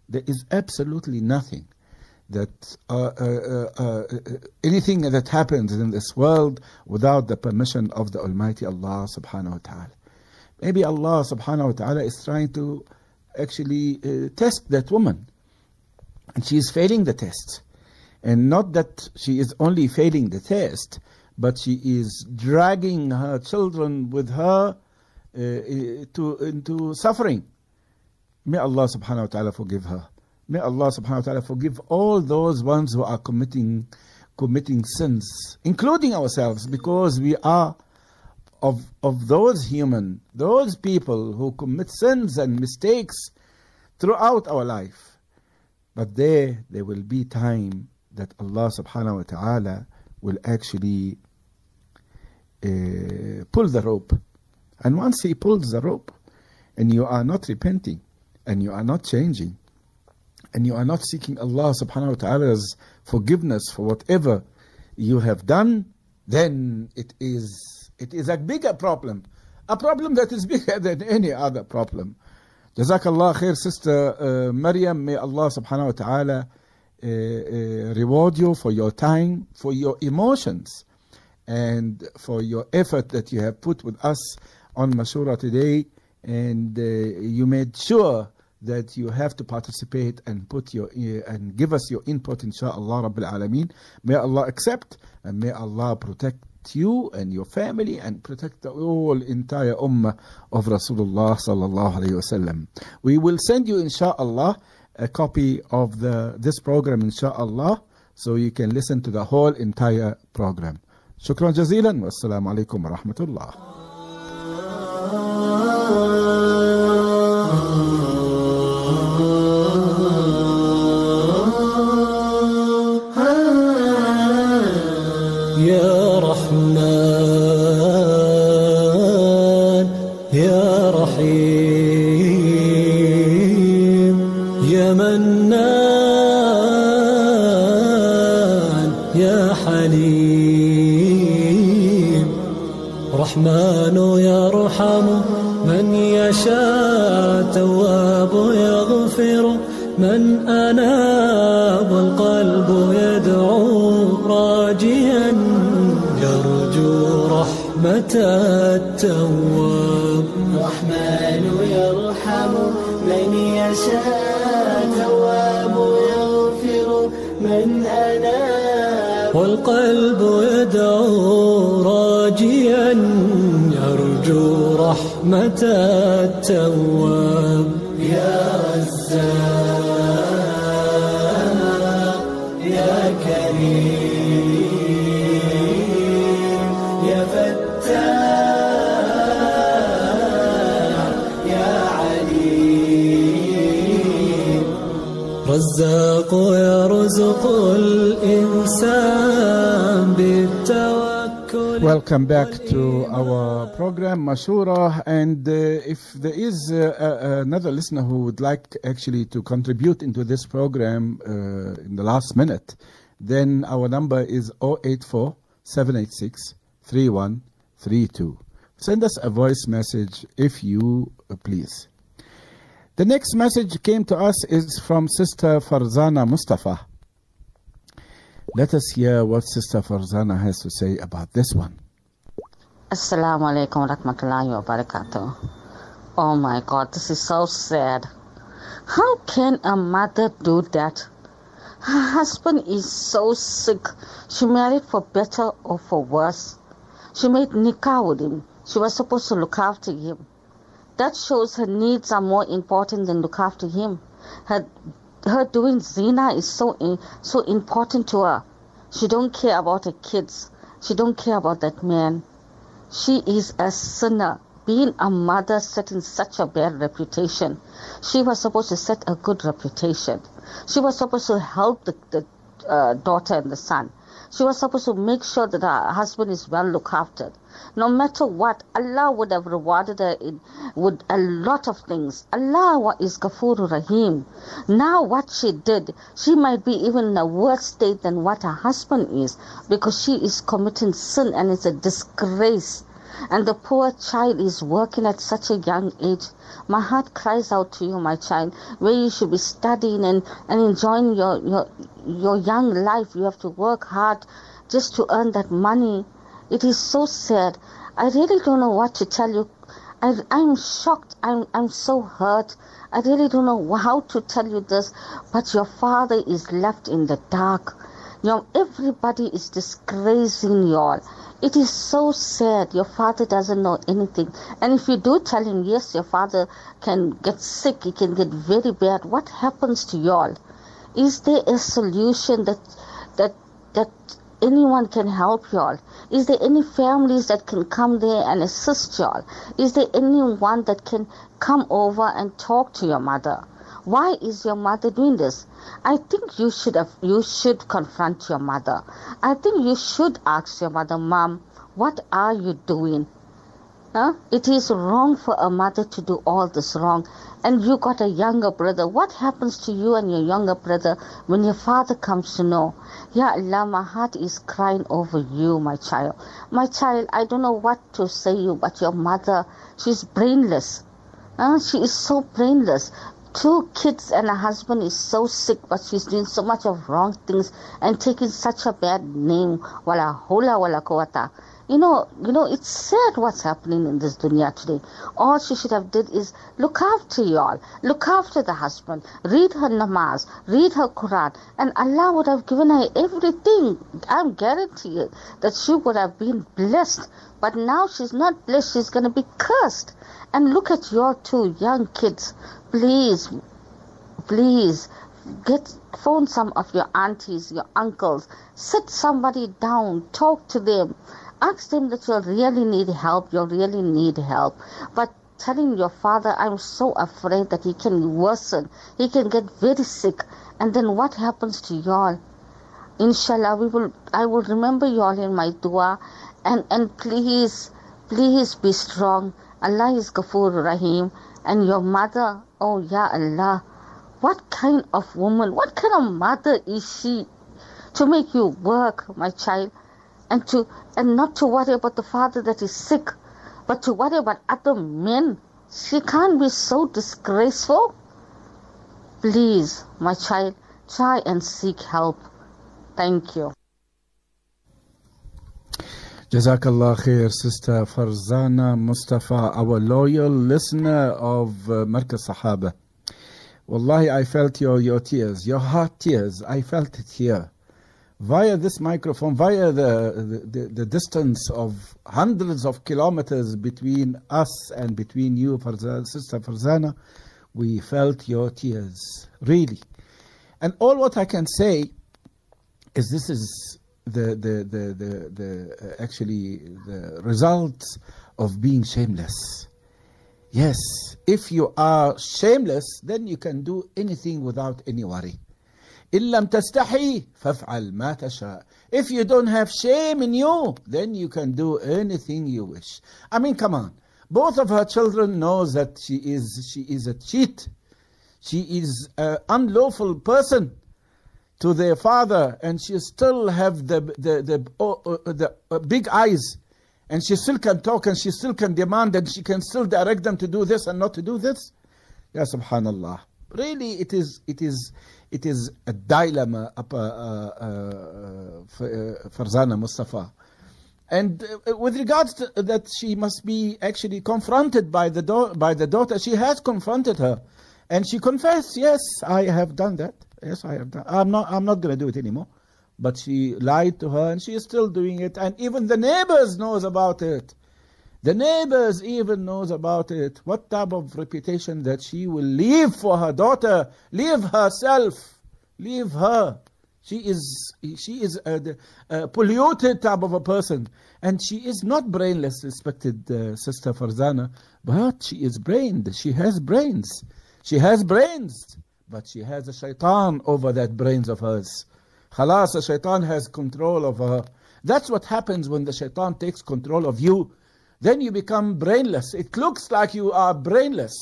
there is absolutely nothing that uh, uh, uh, uh, anything that happens in this world without the permission of the Almighty Allah subhanahu wa ta'ala. Maybe Allah subhanahu wa ta'ala is trying to actually uh, test that woman. And she is failing the test. And not that she is only failing the test, but she is dragging her children with her uh, to, into suffering. May Allah subhanahu wa ta'ala forgive her. May Allah subhanahu wa ta'ala forgive all those ones who are committing committing sins, including ourselves, because we are of of those human, those people who commit sins and mistakes throughout our life. But there there will be time that Allah subhanahu wa ta'ala will actually uh, pull the rope. And once He pulls the rope, and you are not repenting, and you are not changing, and you are not seeking Allah subhanahu wa ta'ala's forgiveness for whatever you have done, then it is it is a bigger problem. A problem that is bigger than any other problem. Jazakallah khair, Sister uh, Maryam. May Allah subhanahu wa ta'ala uh, uh, reward you for your time, for your emotions, and for your effort that you have put with us on Mashura today. And uh, you made sure that you have to participate and put your uh, and give us your input inshallah rabbil alameen. May allah accept and may allah protect you and your family and protect the whole entire ummah of rasulullah sallallahu alaihi wasallam. We will send you inshallah a copy of the this program inshallah so you can listen to the whole entire program. Shukran jazilan. Wassalamu alaikum rahmatullah رحمن يرحم من يشاء تواب يغفر من أناب القلب يدعو راجيا يرجو رحمة التواب. الرحمن يرحم من يشاء تواب يغفر من أناب والقلب يدعو يرجو رحمة التواب. يا رزاق يا كريم يا فتاح يا عليم. رزاق يرزق الإنسان. Welcome back to our program, Mashura. And uh, if there is uh, uh, another listener who would like actually to contribute into this program uh, in the last minute, then our number is 084 786 3132. Send us a voice message if you uh, please. The next message came to us is from Sister Farzana Mustafa. Let us hear what Sister Farzana has to say about this one. Assalamu alaikum rahmatullahi wa barakatuh. Oh my god, this is so sad. How can a mother do that? Her husband is so sick. She married for better or for worse. She made nikah with him. She was supposed to look after him. That shows her needs are more important than look after him. Her her doing zina is so in, so important to her. She don't care about her kids. She don't care about that man. She is a sinner. Being a mother setting such a bad reputation. She was supposed to set a good reputation. She was supposed to help the, the uh, daughter and the son. She was supposed to make sure that her husband is well looked after. No matter what, Allah would have rewarded her with a lot of things. Allah is Ghafur Rahim. Now what she did, she might be even in a worse state than what her husband is because she is committing sin and it's a disgrace. And the poor child is working at such a young age. My heart cries out to you, my child, where you should be studying and, and enjoying your, your, your young life. You have to work hard just to earn that money. It is so sad. I really don't know what to tell you. I, I'm shocked. I'm, I'm so hurt. I really don't know how to tell you this, but your father is left in the dark. You know, everybody is disgracing you all. It is so sad. Your father doesn't know anything. And if you do tell him, yes, your father can get sick, he can get very bad, what happens to y'all? Is there a solution that that that anyone can help y'all? Is there any families that can come there and assist y'all? Is there anyone that can come over and talk to your mother? Why is your mother doing this? I think you should have, you should confront your mother. I think you should ask your mother, Mom, what are you doing? Huh? It is wrong for a mother to do all this wrong. And you got a younger brother. What happens to you and your younger brother when your father comes to know? Ya Allah, my heart is crying over you, my child. My child, I don't know what to say you, but your mother, she's brainless. Huh? She is so brainless two kids and a husband is so sick, but she's doing so much of wrong things and taking such a bad name. Wala hula wala kawata. You know, you know, it's sad what's happening in this dunya today. All she should have did is look after y'all, look after the husband, read her namaz, read her Quran, and Allah would have given her everything. I'm guaranteed that she would have been blessed. But now she's not blessed, she's gonna be cursed. And look at your two young kids please, please get phone some of your aunties, your uncles, sit somebody down, talk to them, ask them that you really need help, you really need help. But telling your father, I'm so afraid that he can worsen, he can get very sick, and then what happens to y'all? Inshallah, we will. I will remember y'all in my dua, and and please, please be strong. Allah is Ghafur Rahim, and your mother Oh, Ya Allah, what kind of woman, what kind of mother is she to make you work, my child, and to and not to worry about the father that is sick, but to worry about other men? She can't be so disgraceful. Please, my child, try and seek help. Thank you. Jazakallah khair, Sister Farzana Mustafa, our loyal listener of uh, Sahaba. Wallahi, I felt your, your tears, your heart tears. I felt it here. Via this microphone, via the, the, the distance of hundreds of kilometers between us and between you, Farzana, Sister Farzana, we felt your tears. Really. And all what I can say is this is the the the the, the uh, actually the result of being shameless. Yes, if you are shameless, then you can do anything without any worry. إن لم تستحي فافعل ما تشاء. If you don't have shame in you, then you can do anything you wish. I mean, come on. Both of her children knows that she is she is a cheat. She is an unlawful person to their father and she still have the the the, oh, uh, the uh, big eyes. And she still can talk and she still can demand and she can still direct them to do this and not to do this. Ya subhanallah. Really it is it is it is a dilemma uh, uh, uh, Farzana Mustafa. And uh, with regards to that she must be actually confronted by the by the daughter she has confronted her. And she confessed yes i have done that Yes, I have done. I'm not. I'm not going to do it anymore. But she lied to her, and she is still doing it. And even the neighbors knows about it. The neighbors even knows about it. What type of reputation that she will leave for her daughter? Leave herself. Leave her. She is she is a, a polluted type of a person, and she is not brainless, respected uh, sister Farzana, but she is brained. She has brains. She has brains but she has a shaitan over that brains of hers. Khalas, the shaitan has control of her. That's what happens when the shaitan takes control of you. Then you become brainless. It looks like you are brainless.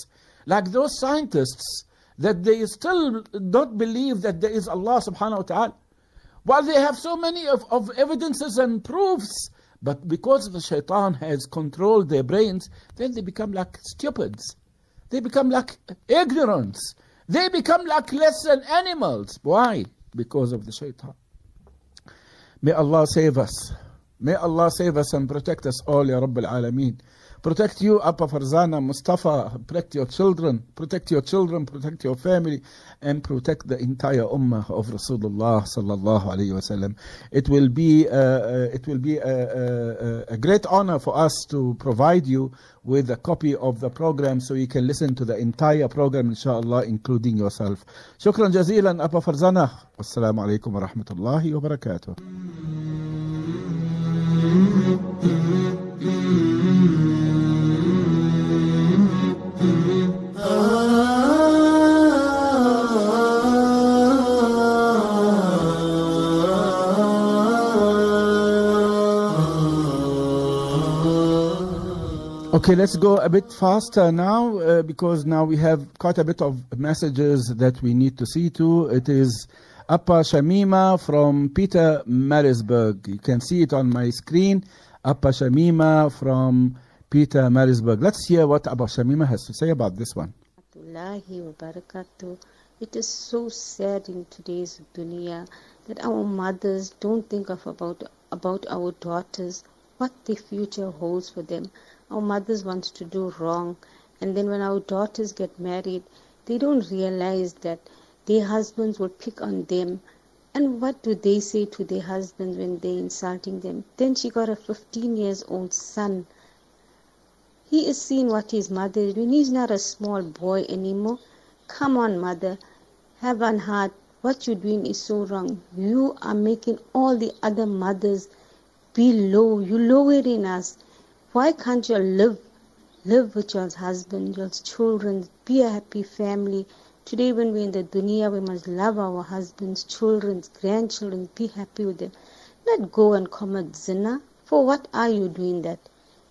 Like those scientists that they still don't believe that there is Allah subhanahu wa ta'ala. While they have so many of, of evidences and proofs, but because the shaitan has controlled their brains, then they become like stupids. They become like ignorance. They become like less than animals. Why? Because of the shaitan. May Allah save us. May Allah save us and protect us all, Ya Rabbil Alameen. Protect you, Appa Farzana, Mustafa. Protect your children. Protect your children. Protect your family. And protect the entire ummah of Rasulullah sallallahu alayhi wasallam. It will be, uh, uh, it will be a, a, a, great honor for us to provide you with a copy of the program so you can listen to the entire program, inshallah, including yourself. Shukran jazilan, Appa Farzana. Wassalamu alaikum wa rahmatullahi wa Okay, let's go a bit faster now uh, because now we have quite a bit of messages that we need to see to. It is Appa Shamima from Pietermaritzburg. You can see it on my screen. Appa Shamima from Pietermaritzburg. Let's hear what Appa Shamima has to say about this one. It is so sad in today's dunya that our mothers don't think of about about our daughters, what the future holds for them. Our mothers want to do wrong, and then when our daughters get married, they don't realize that their husbands will pick on them. And what do they say to their husbands when they're insulting them? Then she got a 15 years old son. He is seeing what his mother is doing. He's not a small boy anymore. Come on, mother. Have an heart. What you're doing is so wrong. You are making all the other mothers be low. You're lowering us. Why can't you live? Live with your husband, your children, be a happy family. Today, when we're in the dunya, we must love our husbands, children, grandchildren, be happy with them. Not go and commit zina. For what are you doing that?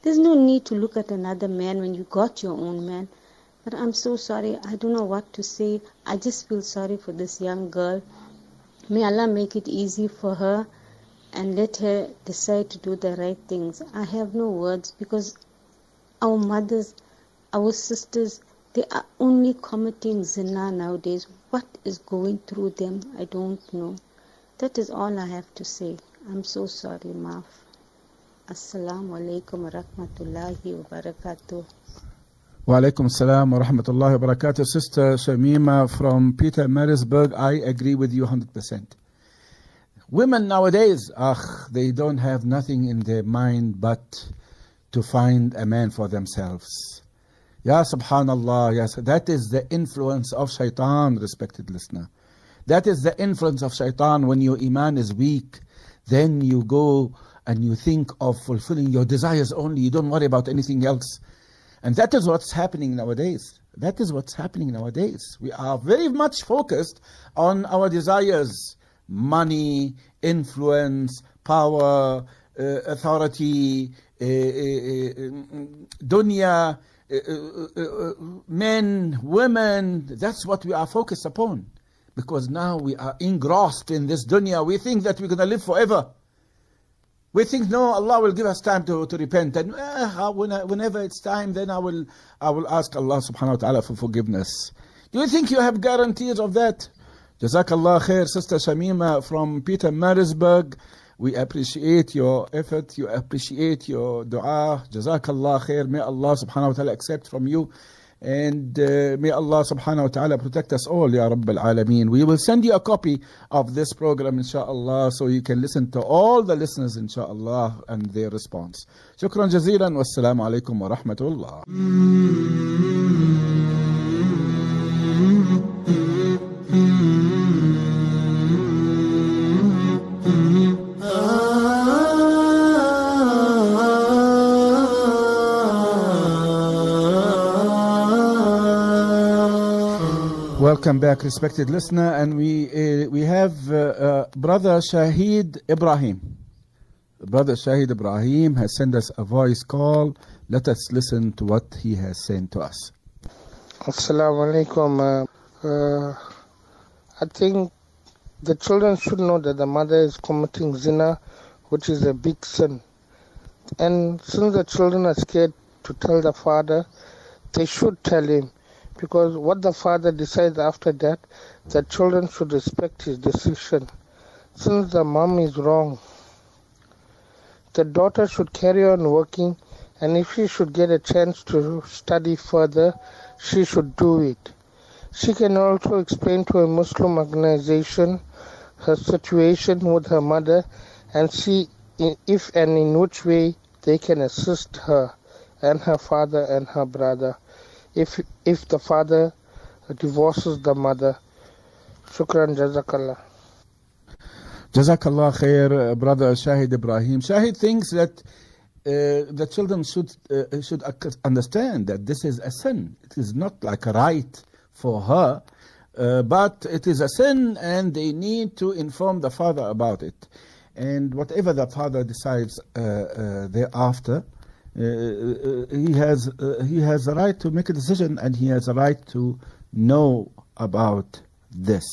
There's no need to look at another man when you got your own man. But I'm so sorry. I don't know what to say. I just feel sorry for this young girl. May Allah make it easy for her and let her decide to do the right things. I have no words because our mothers, our sisters, they are only committing zina nowadays. What is going through them, I don't know. That is all I have to say. I'm so sorry, Maaf. Assalamu alaikum wa rahmatullahi wa barakatuh. Wa alaikum salam wa rahmatullahi wa barakatuh. Sister Shamima from Pietermaritzburg, I agree with you 100%. Women nowadays, ach, they don't have nothing in their mind but to find a man for themselves. Ya subhanallah, yes, that is the influence of shaitan, respected listener. That is the influence of shaitan when your iman is weak. Then you go and you think of fulfilling your desires only. You don't worry about anything else. And that is what's happening nowadays. That is what's happening nowadays. We are very much focused on our desires money, influence, power, uh, authority, uh, uh, dunya, men, women. That's what we are focused upon. Because now we are engrossed in this dunya. We think that we're going to live forever. We think, no, Allah will give us time to, to repent. And uh, whenever it's time, then I will, I will ask Allah subhanahu wa ta'ala for forgiveness. Do you think you have guarantees of that? Jazakallah khair, Sister Shamima from Pietermaritzburg. We appreciate your effort, you appreciate your dua. Jazakallah khair. May Allah subhanahu wa ta'ala accept from you. And uh, may Allah subhanahu wa ta'ala protect us all, Ya Rabbil Alameen. We will send you a copy of this program, inshaAllah, so you can listen to all the listeners, inshaAllah, and their response. Shukran jazilan, wassalamu alaikum wa rahmatullah. Welcome back, respected listener, and we uh, we have uh, uh, brother Shahid Ibrahim. Brother Shahid Ibrahim has sent us a voice call. Let us listen to what he has sent to us. Assalamu alaikum. Uh, uh, I think the children should know that the mother is committing zina, which is a big sin. And since the children are scared to tell the father, they should tell him. Because what the father decides after that, the children should respect his decision. Since the mom is wrong, the daughter should carry on working, and if she should get a chance to study further, she should do it. She can also explain to a Muslim organization her situation with her mother and see if and in which way they can assist her and her father and her brother if if the father divorces the mother. Shukran jazakallah. Jazakallah khair, uh, brother Shahid Ibrahim. Shahid thinks that uh, the children should uh, should understand that this is a sin. It is not like a right for her, uh, but it is a sin, and they need to inform the father about it. And whatever the father decides uh, uh, thereafter, he has he has a right to make a decision, and he has a right to know about this,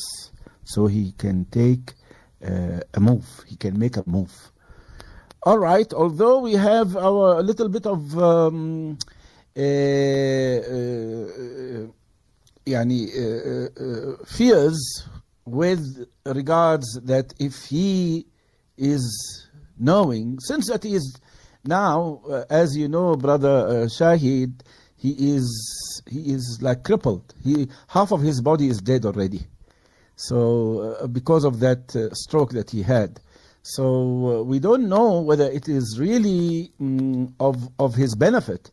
so he can take uh, a move. He can make a move. All right. Although we have our little bit of um, uh, uh, yani, fears with regards that if he is knowing, since that he is now, as you know, brother Shahid, he is he is like crippled. He half of his body is dead already. So uh, because of that uh, stroke that he had, so uh, we don't know whether it is really mm, of of his benefit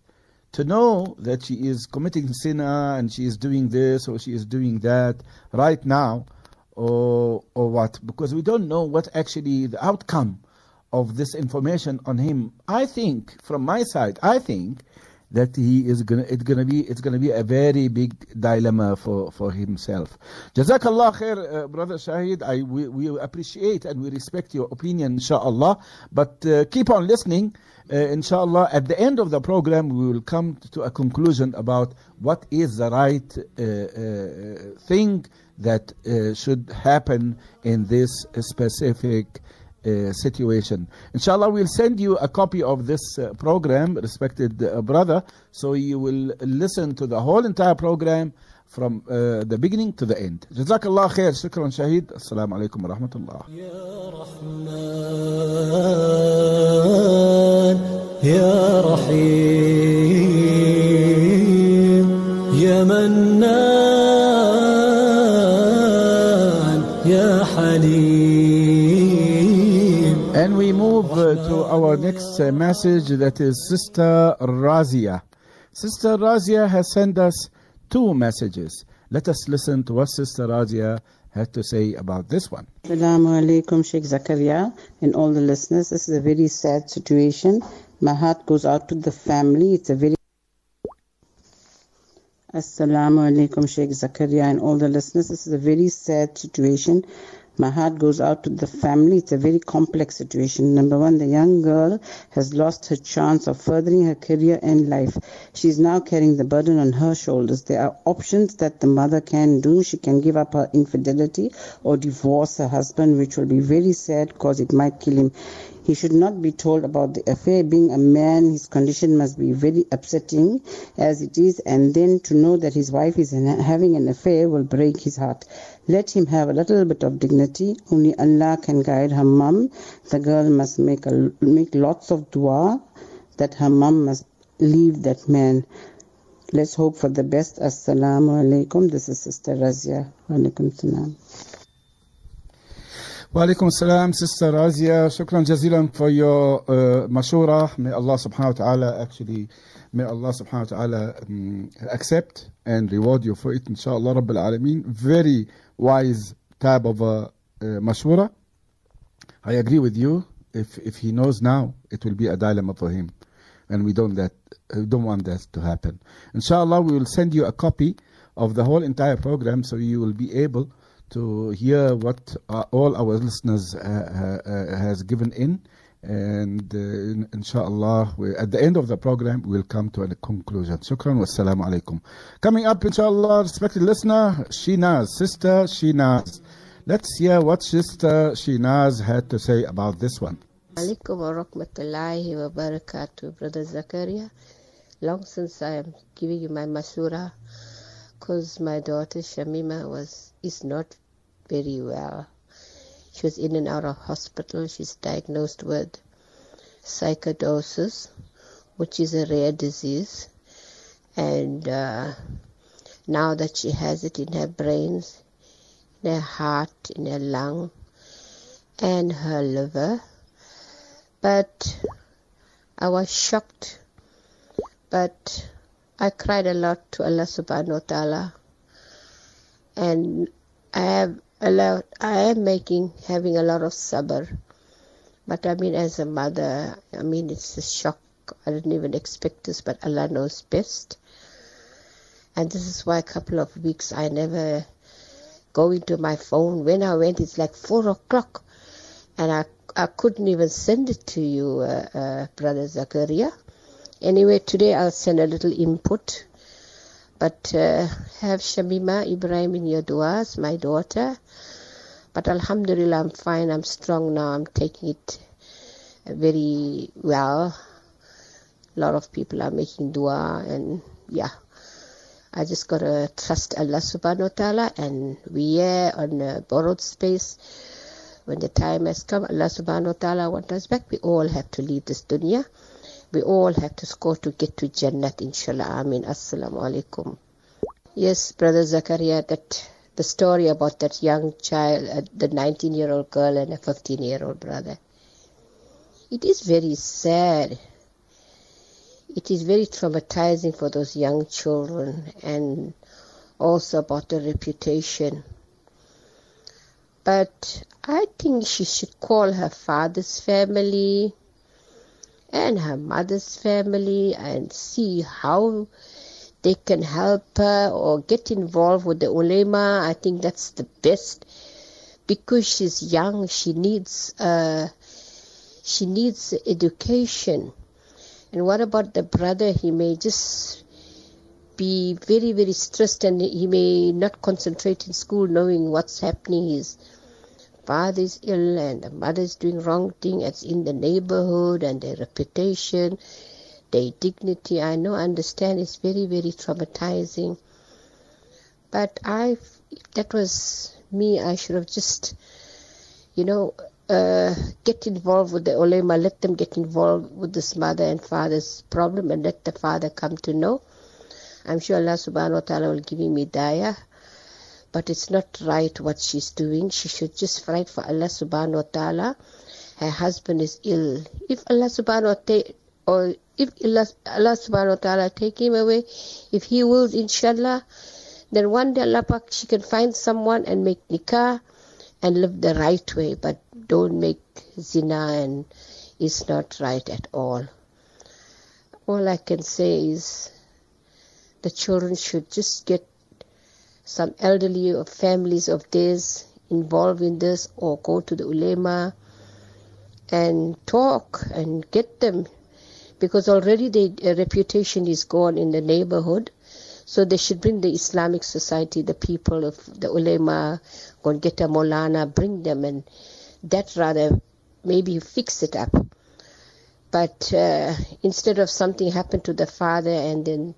to know that she is committing sin and she is doing this or she is doing that right now, or or what? Because we don't know what actually the outcome of this information on him. I think, from my side, I think that he is gonna it's gonna be it's gonna be a very big dilemma for for himself. Jazakallah khair uh, brother shahid. I we, we appreciate and we respect your opinion inshallah. But uh, keep on listening. Uh, inshallah at the end of the program we will come to a conclusion about what is the right uh, uh, thing that uh, should happen in this specific uh, situation. Inshallah, we'll send you a copy of this uh, program, respected uh, brother, so you will listen to the whole entire program from uh, the beginning to the end. Jazakallah khair. Shukran Shaheed. Assalamu alaikum wa rahmatullah. Ya Rahman, Ya Rahim. Our next uh, message that is Sister Razia. Sister Razia has sent us two messages. Let us listen to what Sister Razia had to say about this one. Assalamu alaikum, Sheikh Zakaria, and all the listeners. This is a very sad situation. My heart goes out to the family. It's a very Assalamu alaikum, Sheikh Zakaria, and all the listeners. This is a very sad situation. My heart goes out to the family. It's a very complex situation. Number one, the young girl has lost her chance of furthering her career and life. She's now carrying the burden on her shoulders. There are options that the mother can do. She can give up her infidelity or divorce her husband, which will be very sad because it might kill him. He should not be told about the affair. Being a man, his condition must be very upsetting as it is, and then to know that his wife is having an affair will break his heart. Let him have a little bit of dignity. Only Allah can guide her mum. The girl must make a, make lots of dua that her mum must leave that man. Let's hope for the best. Assalamu alaikum. This is Sister Razia. Alaikum salam. Walaikum salam, Sister Razia. Shukran jazilan for your uh. May Allah subhanahu wa ta'ala actually, may Allah subhanahu wa ta'ala um, accept and reward you for it, inshallah, Rabbil Alameen. Very wise type of uh, mashura. I agree with you. If if he knows now, it will be a dilemma for him, and we don't that we don't want that to happen. Inshallah, we will send you a copy of the whole entire program, so you will be able to hear what uh, all our listeners uh, uh, uh, has given in. And uh, inshallah, we, at the end of the program, we'll come to a conclusion. Shukran wa assalamu alaikum. Coming up, inshallah, respected listener, Shinaz, sister Shinaz. Let's hear what sister Shinaz had to say about this one. Alaikum wa rahmatullahi wa barakatuh, Brother Zakaria. Long since I am giving you my masura, because my daughter Shamima was is not very well. She was in and out of hospital. She's diagnosed with sarcoidosis, which is a rare disease. And uh, now that she has it in her brains, in her heart, in her lung, and her liver, but I was shocked. But I cried a lot to Allah subhanahu wa ta'ala. And I have a lot, I am making, having a lot of sabr. But I mean, as a mother, I mean, it's a shock. I didn't even expect this, but Allah knows best. And this is why a couple of weeks I never go into my phone. When I went, it's like four o'clock. And I, I couldn't even send it to you, uh, uh, Brother Zakaria. Anyway, today I'll send a little input. But uh, have Shamima Ibrahim in your duas, my daughter. But Alhamdulillah, I'm fine. I'm strong now. I'm taking it very well. A lot of people are making dua, and yeah. I just gotta trust Allah subhanahu wa ta'ala, and we are on a borrowed space. When the time has come, Allah subhanahu wa ta'ala wants us back. We all have to leave this dunya. We all have to score to get to Jannat, inshallah. Amin. Assalamu alaikum. Yes, Brother Zakaria, that the story about that young child, uh, the 19 year old girl and a 15 year old brother. It is very sad. It is very traumatizing for those young children and also about the reputation. But I think she should call her father's family and her mother's family and see how they can help her or get involved with the ulema. I think that's the best because she's young. She needs uh, she needs education. And what about the brother? He may just be very very stressed and he may not concentrate in school, knowing what's happening. His father is ill and the mother is doing wrong thing. It's in the neighborhood and their reputation their dignity. I know, understand it's very, very traumatizing. But I, that was me, I should have just, you know, uh, get involved with the ulema, let them get involved with this mother and father's problem and let the father come to know. I'm sure Allah subhanahu wa ta'ala will give him hidayah. But it's not right what she's doing. She should just fight for Allah subhanahu wa ta'ala. Her husband is ill. If Allah subhanahu wa ta'ala or if Allah, Allah subhanahu wa ta'ala take him away, if he wills, inshallah, then one day Allah Pak, she can find someone and make nikah and live the right way, but don't make zina and it's not right at all. All I can say is the children should just get some elderly or families of theirs involved in this or go to the ulema and talk and get them because already the reputation is gone in the neighborhood. So they should bring the Islamic society, the people of the ulema, go and get a molana, bring them, and that rather maybe fix it up. But uh, instead of something happened to the father and then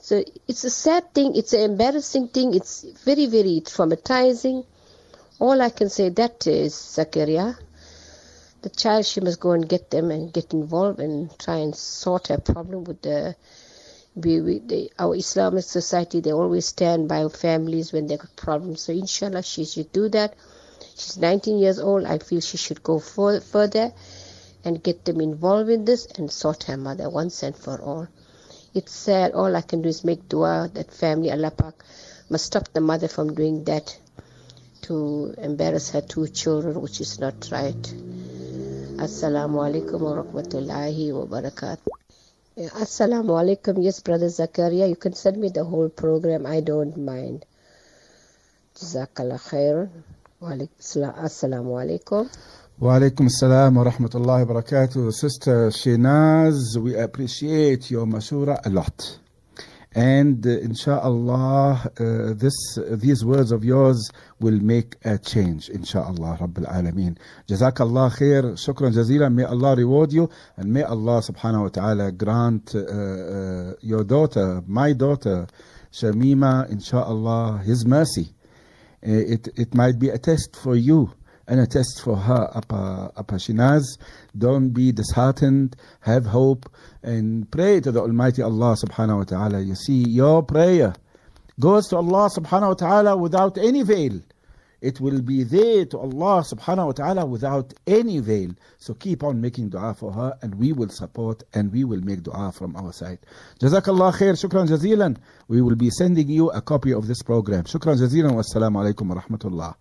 so it's a sad thing, it's an embarrassing thing, it's very, very traumatizing. All I can say that is Zakaria the child she must go and get them and get involved and try and sort her problem with the we, we our Islamic society they always stand by families when they got problems. So inshallah she should do that. She's 19 years old I feel she should go for, further and get them involved in this and sort her mother once and for all it's sad all I can do is make dua that family Allah Pak must stop the mother from doing that to embarrass her two children which is not right Assalamu alaikum wa rahmatullahi wa barakatuh. Eh, assalamu alaikum. Yes, Brother Zakaria, you can send me the whole program. I don't mind. Jazakallah khair. Assalamu alaikum. Wa alaikum assalam wa rahmatullahi wa barakatuh. Sister Shinaz, we appreciate your mashura a lot. And uh, inshallah, uh, this, these words of yours will make a change, inshallah, Rabbil Alameen. Jazakallah khair, shukran jazeelan. May Allah reward you, and may Allah subhanahu wa ta'ala grant uh, uh, your daughter, my daughter, Shamima, inshallah, His mercy. Uh, it, it might be a test for you and a test for her, Apa, Apa Shinaz. Don't be disheartened, have hope, and pray to the Almighty Allah subhanahu wa ta'ala. You see, your prayer goes to Allah subhanahu wa ta'ala without any veil. It will be there to Allah subhanahu wa ta'ala without any veil. So keep on making dua for her and we will support and we will make dua from our side. Jazakallah khair, shukran jazilan. We will be sending you a copy of this program. Shukran jazilan wa assalamu alaikum wa rahmatullah.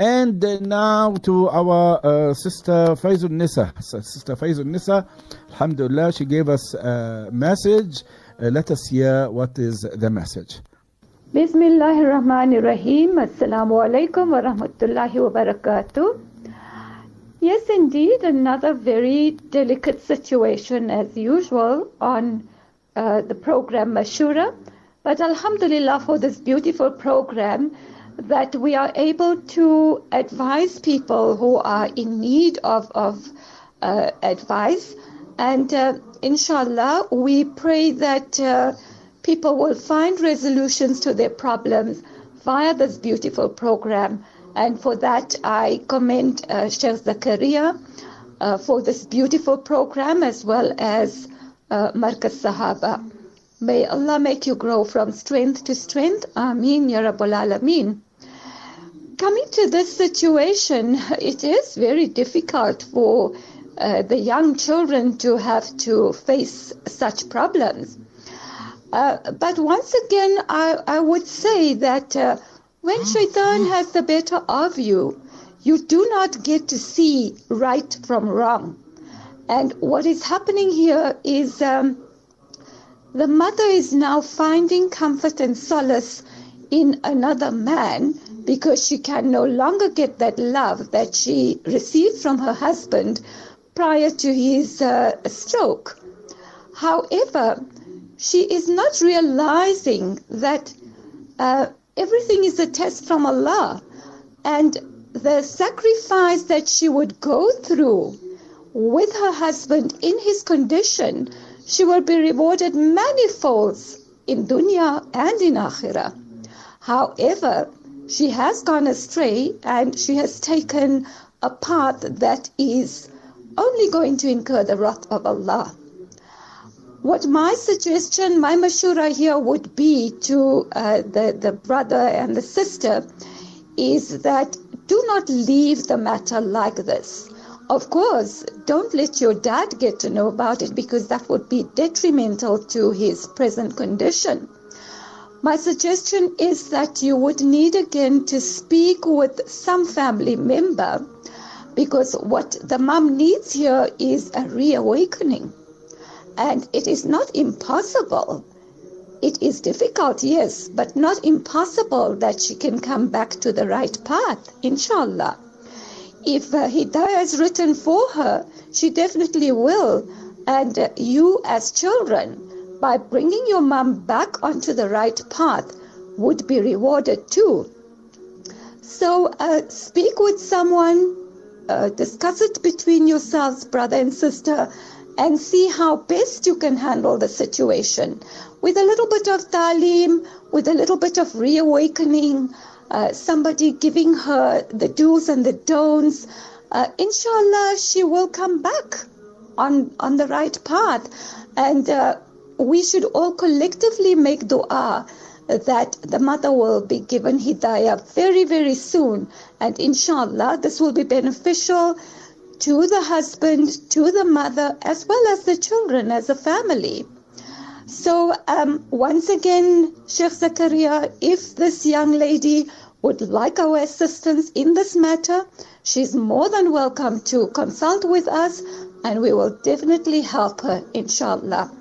And now to our uh, sister Faizul Nisa. Sister Faizul Nisa, Alhamdulillah, she gave us a message. Uh, let us hear what is the message. Bismillahir Rahim. Assalamu alaikum wa rahmatullahi wa barakatuh. Yes, indeed, another very delicate situation as usual on uh, the program Mashura. But Alhamdulillah for this beautiful program that we are able to advise people who are in need of, of uh, advice. And uh, inshallah, we pray that uh, people will find resolutions to their problems via this beautiful program. And for that, I commend uh, Sheikh Zakaria uh, for this beautiful program as well as uh, Sahaba. May Allah make you grow from strength to strength. Ameen, Ya Rabbal Alameen coming to this situation, it is very difficult for uh, the young children to have to face such problems. Uh, but once again, I, I would say that uh, when shaitan has the better of you, you do not get to see right from wrong. And what is happening here is um, the mother is now finding comfort and solace in another man because she can no longer get that love that she received from her husband prior to his uh, stroke. However, she is not realizing that uh, everything is a test from Allah and the sacrifice that she would go through with her husband in his condition, she will be rewarded manifolds in dunya and in akhirah. However, she has gone astray and she has taken a path that is only going to incur the wrath of Allah. What my suggestion, my mashura here would be to uh, the, the brother and the sister is that do not leave the matter like this. Of course, don't let your dad get to know about it because that would be detrimental to his present condition. My suggestion is that you would need again to speak with some family member because what the mom needs here is a reawakening. And it is not impossible. It is difficult, yes, but not impossible that she can come back to the right path, inshallah. If uh, Hidayah is written for her, she definitely will. And uh, you, as children, by bringing your mom back onto the right path would be rewarded too. So uh, speak with someone, uh, discuss it between yourselves, brother and sister, and see how best you can handle the situation. With a little bit of talim, with a little bit of reawakening, uh, somebody giving her the do's and the don'ts, uh, inshallah, she will come back on, on the right path. And uh, we should all collectively make dua that the mother will be given hidayah very, very soon. And inshallah, this will be beneficial to the husband, to the mother, as well as the children as a family. So, um, once again, Sheikh Zakaria, if this young lady would like our assistance in this matter, she's more than welcome to consult with us and we will definitely help her, inshallah.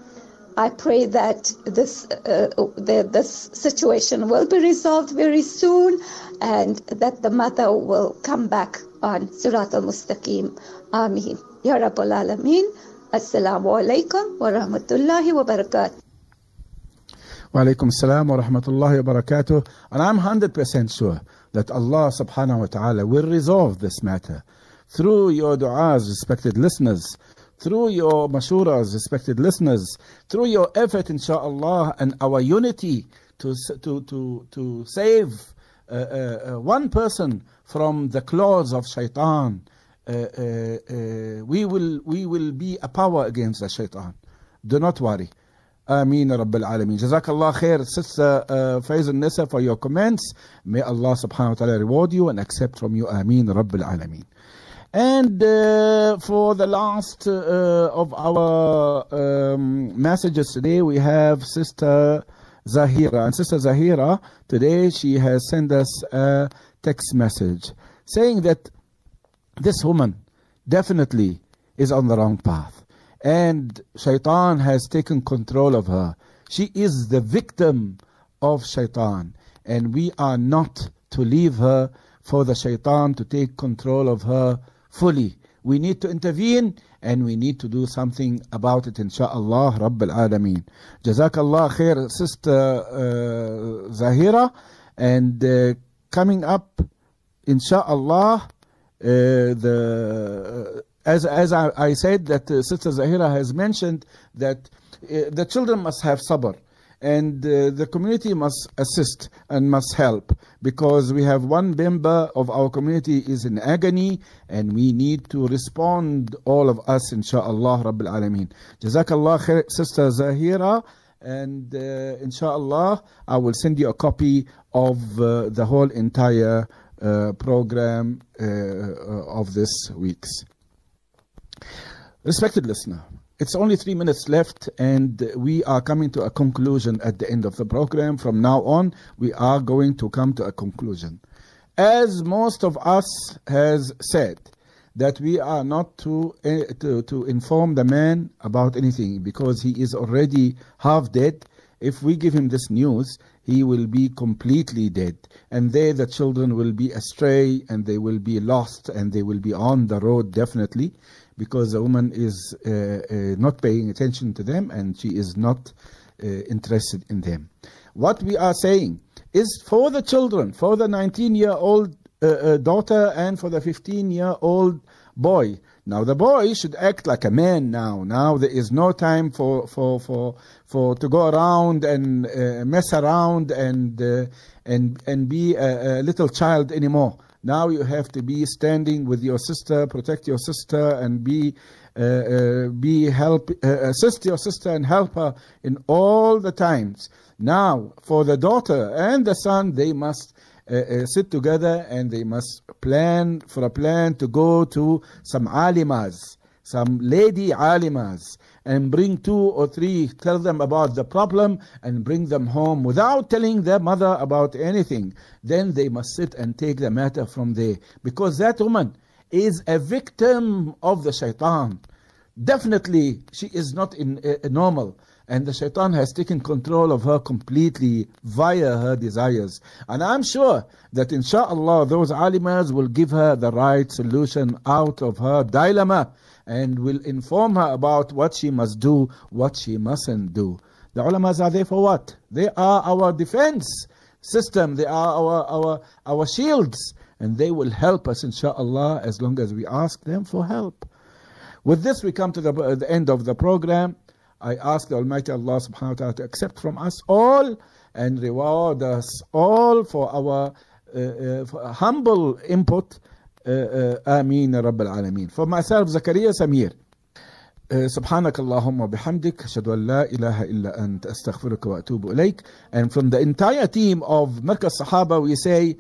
I pray that this uh, this situation will be resolved very soon, and that the mother will come back on Surat al-Mustaqim. Ameen. Ya Rabbal Alameen. Assalamu alaikum wa rahmatullahi wa barakatuh. Wa assalam wa rahmatullahi wa barakatuh. And I'm 100% sure that Allah subhanahu wa ta'ala will resolve this matter through your du'as, respected listeners, through your mashuras, respected listeners, through your effort, insha'Allah, and our unity to, to, to, to save uh, uh, uh, one person from the claws of shaitan, uh, uh, we, will, we will be a power against the shaitan. Do not worry. Ameen Rabb al-Alameen. Jazakallah khair, Sister uh, Faiz Nisa, for your comments. May Allah subhanahu wa ta'ala reward you and accept from you. Ameen Rabb al-Alameen. And uh, for the last uh, of our um, messages today, we have Sister Zahira. And Sister Zahira, today she has sent us a text message saying that this woman definitely is on the wrong path. And shaitan has taken control of her. She is the victim of shaitan. And we are not to leave her for the shaitan to take control of her fully. We need to intervene and we need to do something about it, insha'Allah, Rabbil Alameen. Jazakallah khair, Sister uh, Zahira. And uh, coming up, insha'Allah, uh, the as as I, I said that uh, Sister Zahira has mentioned that uh, the children must have sabr and uh, the community must assist and must help because we have one member of our community is in agony and we need to respond all of us insha'Allah Rabbil Alameen. Jazakallah khair, Sister Zahira and uh, insha'Allah I will send you a copy of uh, the whole entire uh, program uh, of this week's. Respected listener, it's only three minutes left, and we are coming to a conclusion at the end of the program. From now on, we are going to come to a conclusion. As most of us has said, that we are not to, uh, to, to inform the man about anything because he is already half dead. If we give him this news, he will be completely dead. And there the children will be astray and they will be lost and they will be on the road definitely because the woman is uh, uh, not paying attention to them and she is not uh, interested in them. What we are saying is for the children, for the 19 year old daughter and for the 15 year old boy. Now the boy should act like a man now. Now there is no time for for for for to go around and uh, mess around and uh, and and be a, a little child anymore. Now you have to be standing with your sister, protect your sister, and be uh, uh, be help uh, assist your sister and help her in all the times. Now for the daughter and the son, they must uh, uh, sit together and they must plan for a plan to go to some alimas, some lady alimas, and bring two or three, tell them about the problem and bring them home without telling their mother about anything. Then they must sit and take the matter from there. Because that woman is a victim of the shaitan. Definitely, she is not in, uh, normal and the shaitan has taken control of her completely via her desires. And I'm sure that inshallah those alimas will give her the right solution out of her dilemma and will inform her about what she must do, what she mustn't do. The ulamas are there for what? They are our defense system, they are our, our, our shields, and they will help us inshallah as long as we ask them for help. With this we come to the, uh, the end of the program. I ask the Almighty Allah subhanahu wa ta'ala to accept from us all and reward us all for our uh, uh, for humble input. آمين يا رب العالمين. For myself, Zakaria Samir. سبحانك اللهم وبحمدك أشهد أن لا إله إلا أنت أستغفرك وأتوب إليك and from the entire team of مركز صحابة we say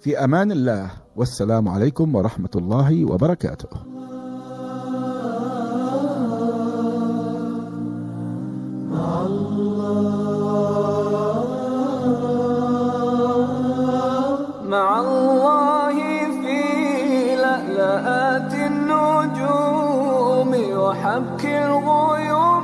في أمان الله والسلام عليكم ورحمة الله وبركاته مع الله I'm Pumpkin warrior